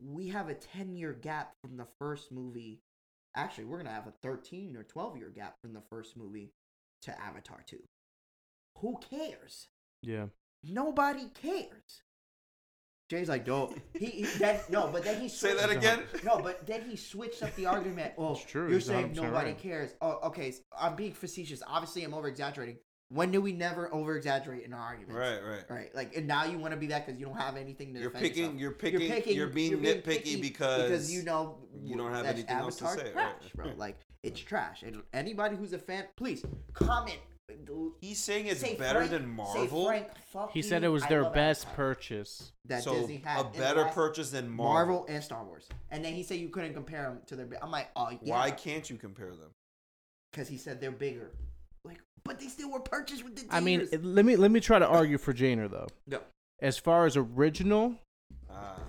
We have a ten year gap from the first movie. Actually, we're gonna have a thirteen or twelve year gap from the first movie to Avatar two. Who cares? Yeah. Nobody cares. Jay's like, no, he, he then, no, but then he Say that again. No, but then he switched up the argument. Well, It's true, you're saying nobody right. cares. Oh, okay. so I'm being facetious. Obviously, I'm over exaggerating. When do we never over exaggerate in our arguments? Right, right. Right. Like, and now you want to be that because you don't have anything to You're defend picking, yourself. you're picking, you're being you're nitpicky because because you know you don't have that anything else to say, Trash, right. bro. Like it's trash. And anybody who's a fan, please comment. He's saying it's Say better Frank- than say Marvel. Frank, fuck He you, said it was I their best Avatar. purchase. that so Disney had a better last- purchase than Marvel. Marvel. and Star Wars. And then he said you couldn't compare them to their. I'm like, oh yeah. Why can't you compare them? Because he said they're bigger. Like, but they still were purchased with the. I mean, let me let me try to argue for Janer though. no. As far as original, Ah,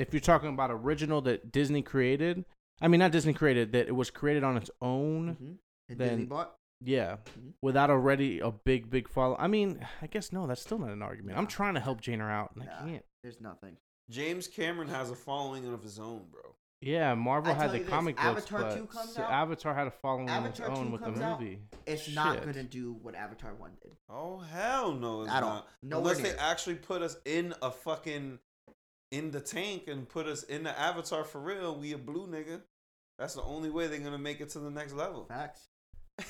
if you're talking about original that Disney created, I mean not Disney created that it was created on its own. Mhm. And Then- Disney bought. Yeah, Mhm. without already a big big follow. I mean, I guess no, that's still not an argument. I'm trying to help Janer out, and I Nah. can't. There's nothing. James Cameron has a following of his own, bro. Yeah, Marvel I had tell the you this, comic books, Avatar but 2 comes so out- Avatar had a following of its Avatar own 2 with the comes out, movie. It's not Shit. gonna do what Avatar One did. Oh hell no, it's At all. not. Nowhere Unless they near. actually put us in a fucking in the tank and put us in the Avatar for real. We a blue nigga. That's the only way they're gonna make it to the next level. Facts.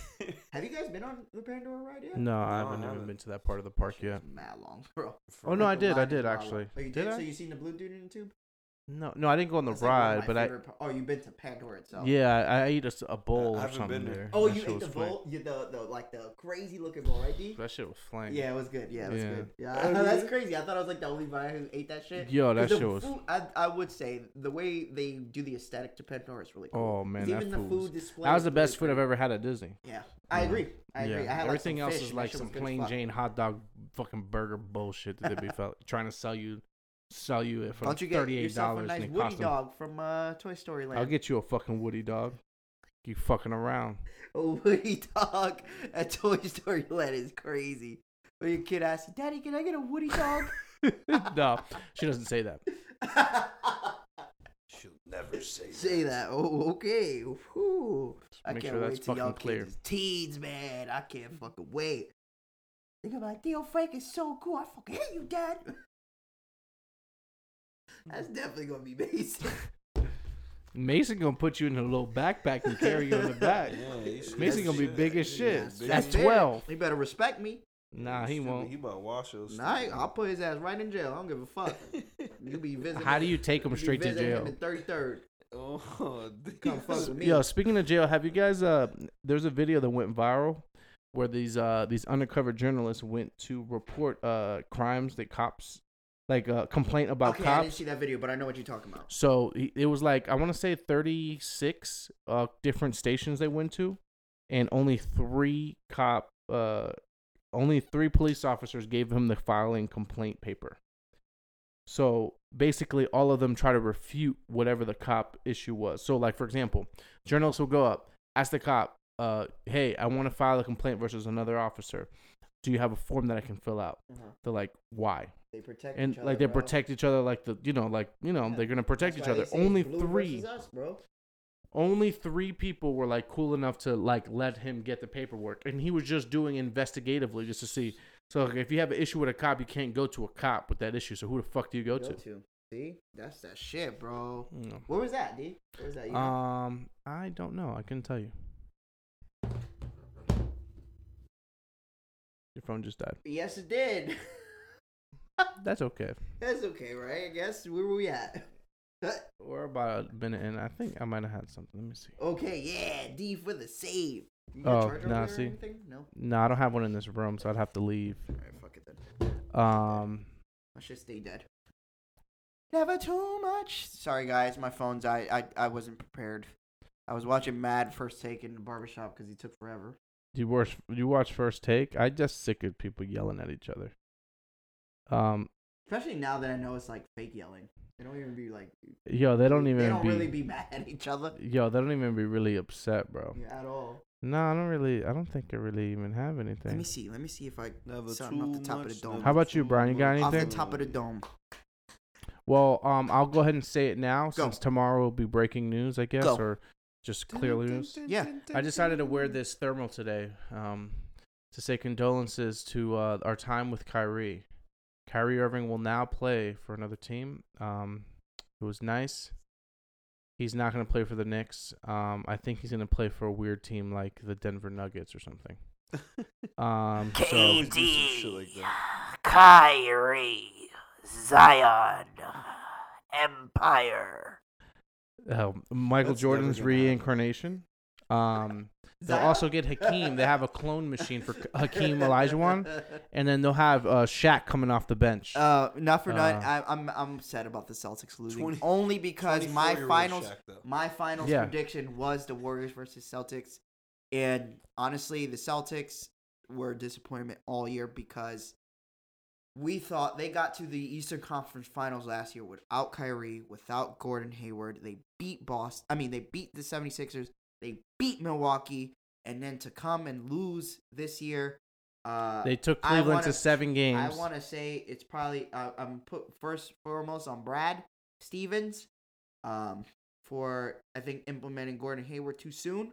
Have you guys been on the Pandora ride yet? No, I No, I haven't even haven't. been to that part of the park yet. Mad long, bro. For Oh no, I did. I did actually. Oh, you did did? I? So you seen the blue dude in the tube? No, no, I didn't go on the That's like one of ride, my but I favorite par- Oh, you've been to Pandora itself. yeah, I, I ate a, s- a bowl I or haven't something been there. there. Oh, That you shit ate was the flame. bowl, you, the the like the crazy looking bowl, right, D? That shit was flame. Yeah, it was good. Yeah, it was Yeah. good. Yeah, oh, that's crazy. I thought I was like the only guy who ate that shit. Yo, that 'Cause the shit was. food- I, I would say the way they do the aesthetic to Pandora is really cool. Oh man, that even the food. food was- display. That was is the best food I've pretty. ever had at Disney. Yeah, I Yeah. agree. I agree. I had Everything like, some else fish is and that like shit some was good as plain fuck. Jane hot dog fucking burger bullshit that they be fel- trying to sell you, sell you it for Don't you get thirty eight yourself a dollars nice Woody cost dog from uh, Toy Story Land? I'll get you a fucking Woody dog. You fucking around. a Woody dog at Toy Story Land is crazy. When your kid asks, you, "Daddy, can I get a Woody dog?" no, she doesn't say that. She'll never say that. Say that. Oh, okay. Whew. I make can't sure wait that's till y'all fucking clear. kids is teens, man. I can't fucking wait. Think about Theo Frank is so cool. I fucking hate you, Dad. That's definitely gonna be Mason. Mason gonna put you in a little backpack and carry you on the back. Yeah, he should- Mason gonna be shit. big as shit. That's- big That's as- twelve. He better respect me. Nah, he won't. He about to wash those. Nah, I- I'll put his ass right in jail. I don't give a fuck. You be visiting. How do you take him you be straight to jail? In thirty third. Oh, Come fuck with me. Yo, speaking of jail, have you guys? Uh, there's a video that went viral where these uh these undercover journalists went to report uh crimes that cops like uh complaint about okay, I didn't see that video, but I know what you're talking about. So it was like I want to say 36 uh different stations they went to, and only three cop uh only three police officers gave him the filing complaint paper. So basically, all of them try to refute whatever the cop issue was. So, like for example, journalists will go up, ask the cop, uh, "Hey, I want to file a complaint versus another officer. Do you have a form that I can fill out?" They're like, "Why?" They protect and each other, like they bro. protect each other like the you know like you know Yeah. they're gonna protect That's each other only three us, bro. only three people were like cool enough to like let him get the paperwork and he was just doing investigatively just to see so like, if you have an issue with a cop you can't go to a cop with that issue so who the fuck do you go, to See, that's that shit, bro. Mm. Where was that, dude? Where was that? You know? um i don't know i couldn't tell you your phone just died yes, it did. that's okay that's okay, right? I guess where were we at? we're about a minute in i think i might have had something let me see okay, yeah, D for the save. You Oh, got a charger nah, there or see. anything? No. no i don't have one in this room so i'd have to leave All right, fuck it then. um I should stay dead. Never too much. Sorry, guys. My phone's. I, I, I wasn't prepared. I was watching Mad First Take in the barbershop because he took forever. Do you watch? You watch First Take? I just sick of people yelling at each other. Um, Especially now that I know it's like fake yelling. They don't even be like. yo, they don't even They don't be, really be mad at each other Yo, they don't even be really upset, bro. at all. No, I don't really. I don't think I really even have anything. Let me see. Let me see if I. Never Something off too the top of the dome. How about you, Brian? You got much. Off the top of the dome. Well, um, I'll go ahead and say it now Go. since tomorrow will be breaking news, I guess, Go. or just clear news. Yeah. I decided to wear this thermal today, um, to say condolences to uh, our time with Kyrie. Kyrie Irving will now play for another team. Um, it was nice. He's not going to play for the Knicks. Um, I think he's going to play for a weird team like the Denver Nuggets or something. Um, so always do some shit like. Kyrie, Zion, Empire. Uh, Michael That's Jordan's reincarnation. Um, they'll also get Hakeem. They have a clone machine for Hakeem Olajuwon, and then they'll have uh, Shaq coming off the bench. Uh, not for nothing. Uh, I, I'm I'm sad about the Celtics losing 20 only because my 24-year-old finals Shaq, my finals Yeah. prediction was the Warriors versus Celtics, and honestly, the Celtics were a disappointment all year because we thought they got to the Eastern Conference Finals last year without Kyrie, without Gordon Hayward. They beat Boston. I mean, they beat the 76ers. They beat Milwaukee, and then to come and lose this year. Uh, they took Cleveland wanna- to seven games. I want to say it's probably uh, I'm put first foremost on Brad Stevens, um, for I think implementing Gordon Hayward too soon,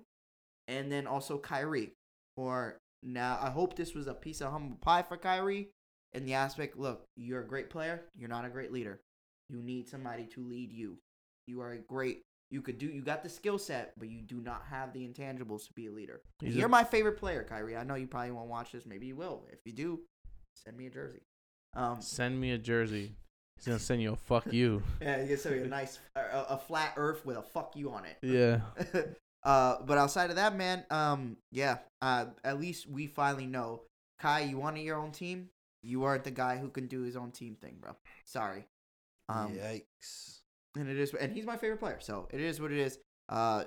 and then also Kyrie for now. I hope this was a piece of humble pie for Kyrie in the aspect. Look, you're a great player. You're not a great leader. You need somebody to lead you. You are a great. You could do. You got the skill set, but you do not have the intangibles to be a leader. He's You're a- my favorite player, Kyrie. I know you probably won't watch this. Maybe you will. If you do, send me a jersey. Um, Send me a jersey. He's gonna send you a fuck you. yeah, he's gonna send something a nice, a, a flat Earth with a "fuck you" on it. Yeah. uh, but outside of that, man, um, yeah, uh, at least we finally know, Kai, you wanted your own team. You aren't the guy who can do his own team thing, bro. Sorry. Um, Yikes. and it is, and he's my favorite player, so it is what it is. Uh,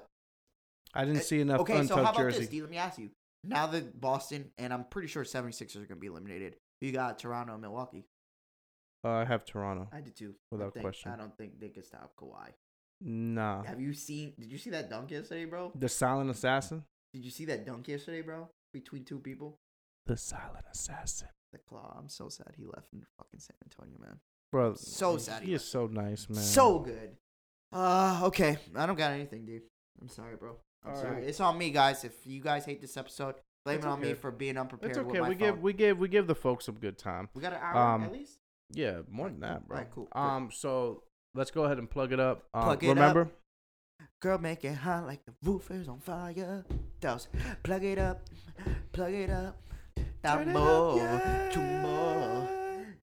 I didn't Uh, see enough okay, so how about jersey. this, D? Let me ask you. Now that Boston and I'm pretty sure 76ers are going to be eliminated, you got Toronto and Milwaukee. Uh, I have Toronto. I did too. Without I think, question. I don't think they could stop Kawhi. Nah. Have you seen? Did you see that dunk yesterday, bro? The silent assassin. Did you see that dunk yesterday, bro? Between two people. The silent assassin. The claw. I'm so sad he left in fucking San Antonio, man. Bro, So sad he He is so nice, man. So good. Uh, okay. I don't got anything, dude. I'm sorry, bro. I'm All sorry. right. It's on me, guys. If you guys hate this episode, blame It's it on me for being unprepared It's okay. We phone. give we give we give the folks some good time. we got an hour um, at least. Yeah, more than that, bro. Alright, cool. Good. Um, so let's go ahead and plug it up. Um, Plug it remember, Girl, make it hot like the roof is on fire. Dose. Plug it up. Plug it up. That more. Two more.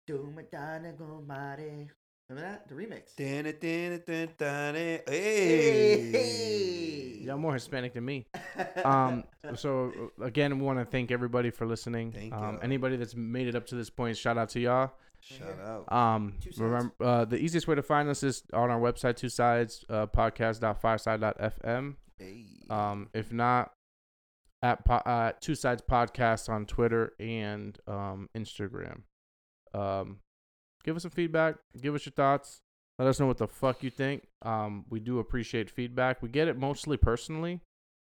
Do my darling go mighty. Remember that? The remix. Dun, it, dun, it, dun, dun, it. Hey. Hey. y'all more Hispanic than me. Um, so again, we want to thank everybody for listening. Thank um, y'all. anybody that's made it up to this point, shout out to y'all. Shout out. Um, remember, uh, the easiest way to find us is on our website, two sides, uh, podcast.fireside.fm. Hey. Um, if not, at uh, Two Sides Podcast on Twitter and um, Instagram. Um, give us some feedback. Give us your thoughts. Let us know what the fuck you think. Um, we do appreciate feedback. We get it mostly personally,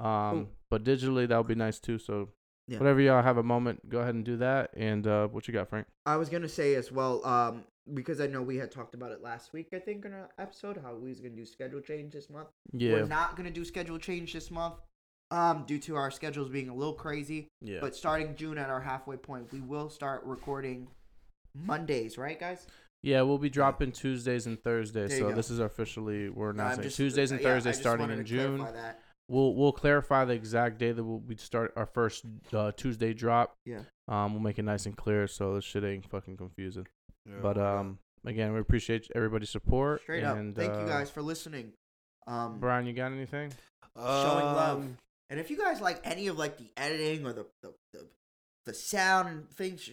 um, but digitally that would be nice too. So, Yeah. whatever y'all have a moment, go ahead and do that. And uh, what you got, Frank? I was gonna say as well, um, because I know we had talked about it last week. I think in our episode how we was gonna do schedule change this month. Yeah, We're not gonna do schedule change this month, um, due to our schedules being a little crazy. yeah. But starting June at our halfway point, we will start recording Mondays, right, guys? Yeah, we'll be dropping Tuesdays and Thursdays. There you So go. this is officially we're I'm announcing just- Tuesdays and yeah, I Thursdays just starting wanted in to June. clarify that. We'll we'll clarify the exact day that we'll we start our first uh, Tuesday drop. Yeah. Um, we'll make it nice and clear so this shit ain't fucking confusing. Yeah, but word um, again, we appreciate everybody's support. Straight up, and, thank you uh, guys for listening. Um, Brian, you got anything? showing love. And if you guys like any of like the editing or the the, the, the sound and things,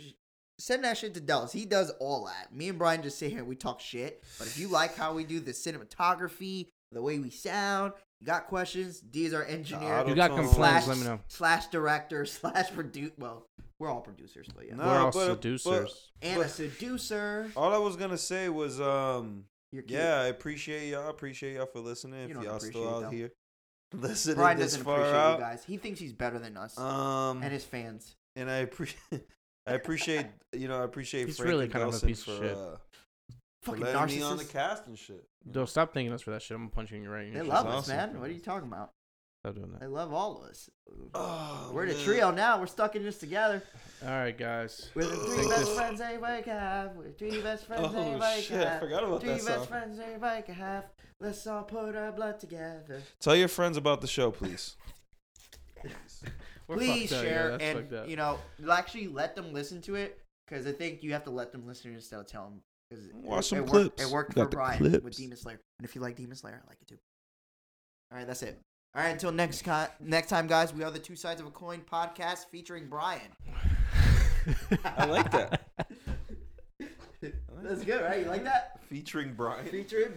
send that shit to Dallas. He does all that. Me and Brian just sit here and we talk shit. But if you like how we do the cinematography, the way we sound, you got questions, D is our engineer. You got complaints? slash, Let me know. slash director slash produce. Well, we're all producers, but yeah. No, We're all but- but- seducers. and a seducer. All I was gonna say was, um, yeah, I appreciate y'all. I appreciate y'all for listening. You If y'all still out them. here listening Brian this doesn't far appreciate out, you guys. He thinks he's better than us um, and his fans. and I appreciate, I appreciate, you know, I appreciate He's Frank really and kind of a Nelson piece of shit. uh, Fucking letting me on the narcissist. cast and shit. Yo, stop thanking us for that shit. I'm punching you right in your side. They love us, awesome. man. What are you talking about? Stop doing that. They love all of us. Oh, We're the man. trio now. We're stuck in this together. All right, guys. We're the three best this- friends anybody can have. We're three best friends Oh anybody shit! can I have. forgot about Three that best song. friends anybody can have. Let's all put our blood together. Tell your friends about the show, please. Please fucked up, yeah, share and you know actually let them listen to it because I think you have to let them listen instead of tell them. 'cause it- Watch it, some it Worked, clips. it worked Got for Brian clips. with Demon Slayer, and if you like Demon Slayer, I like it too. All right, that's it. All right, until next co- next time, guys. We are the Two Sides of a Coin podcast featuring Brian. I like that. That's good, right? You like that? Featuring Brian. Featuring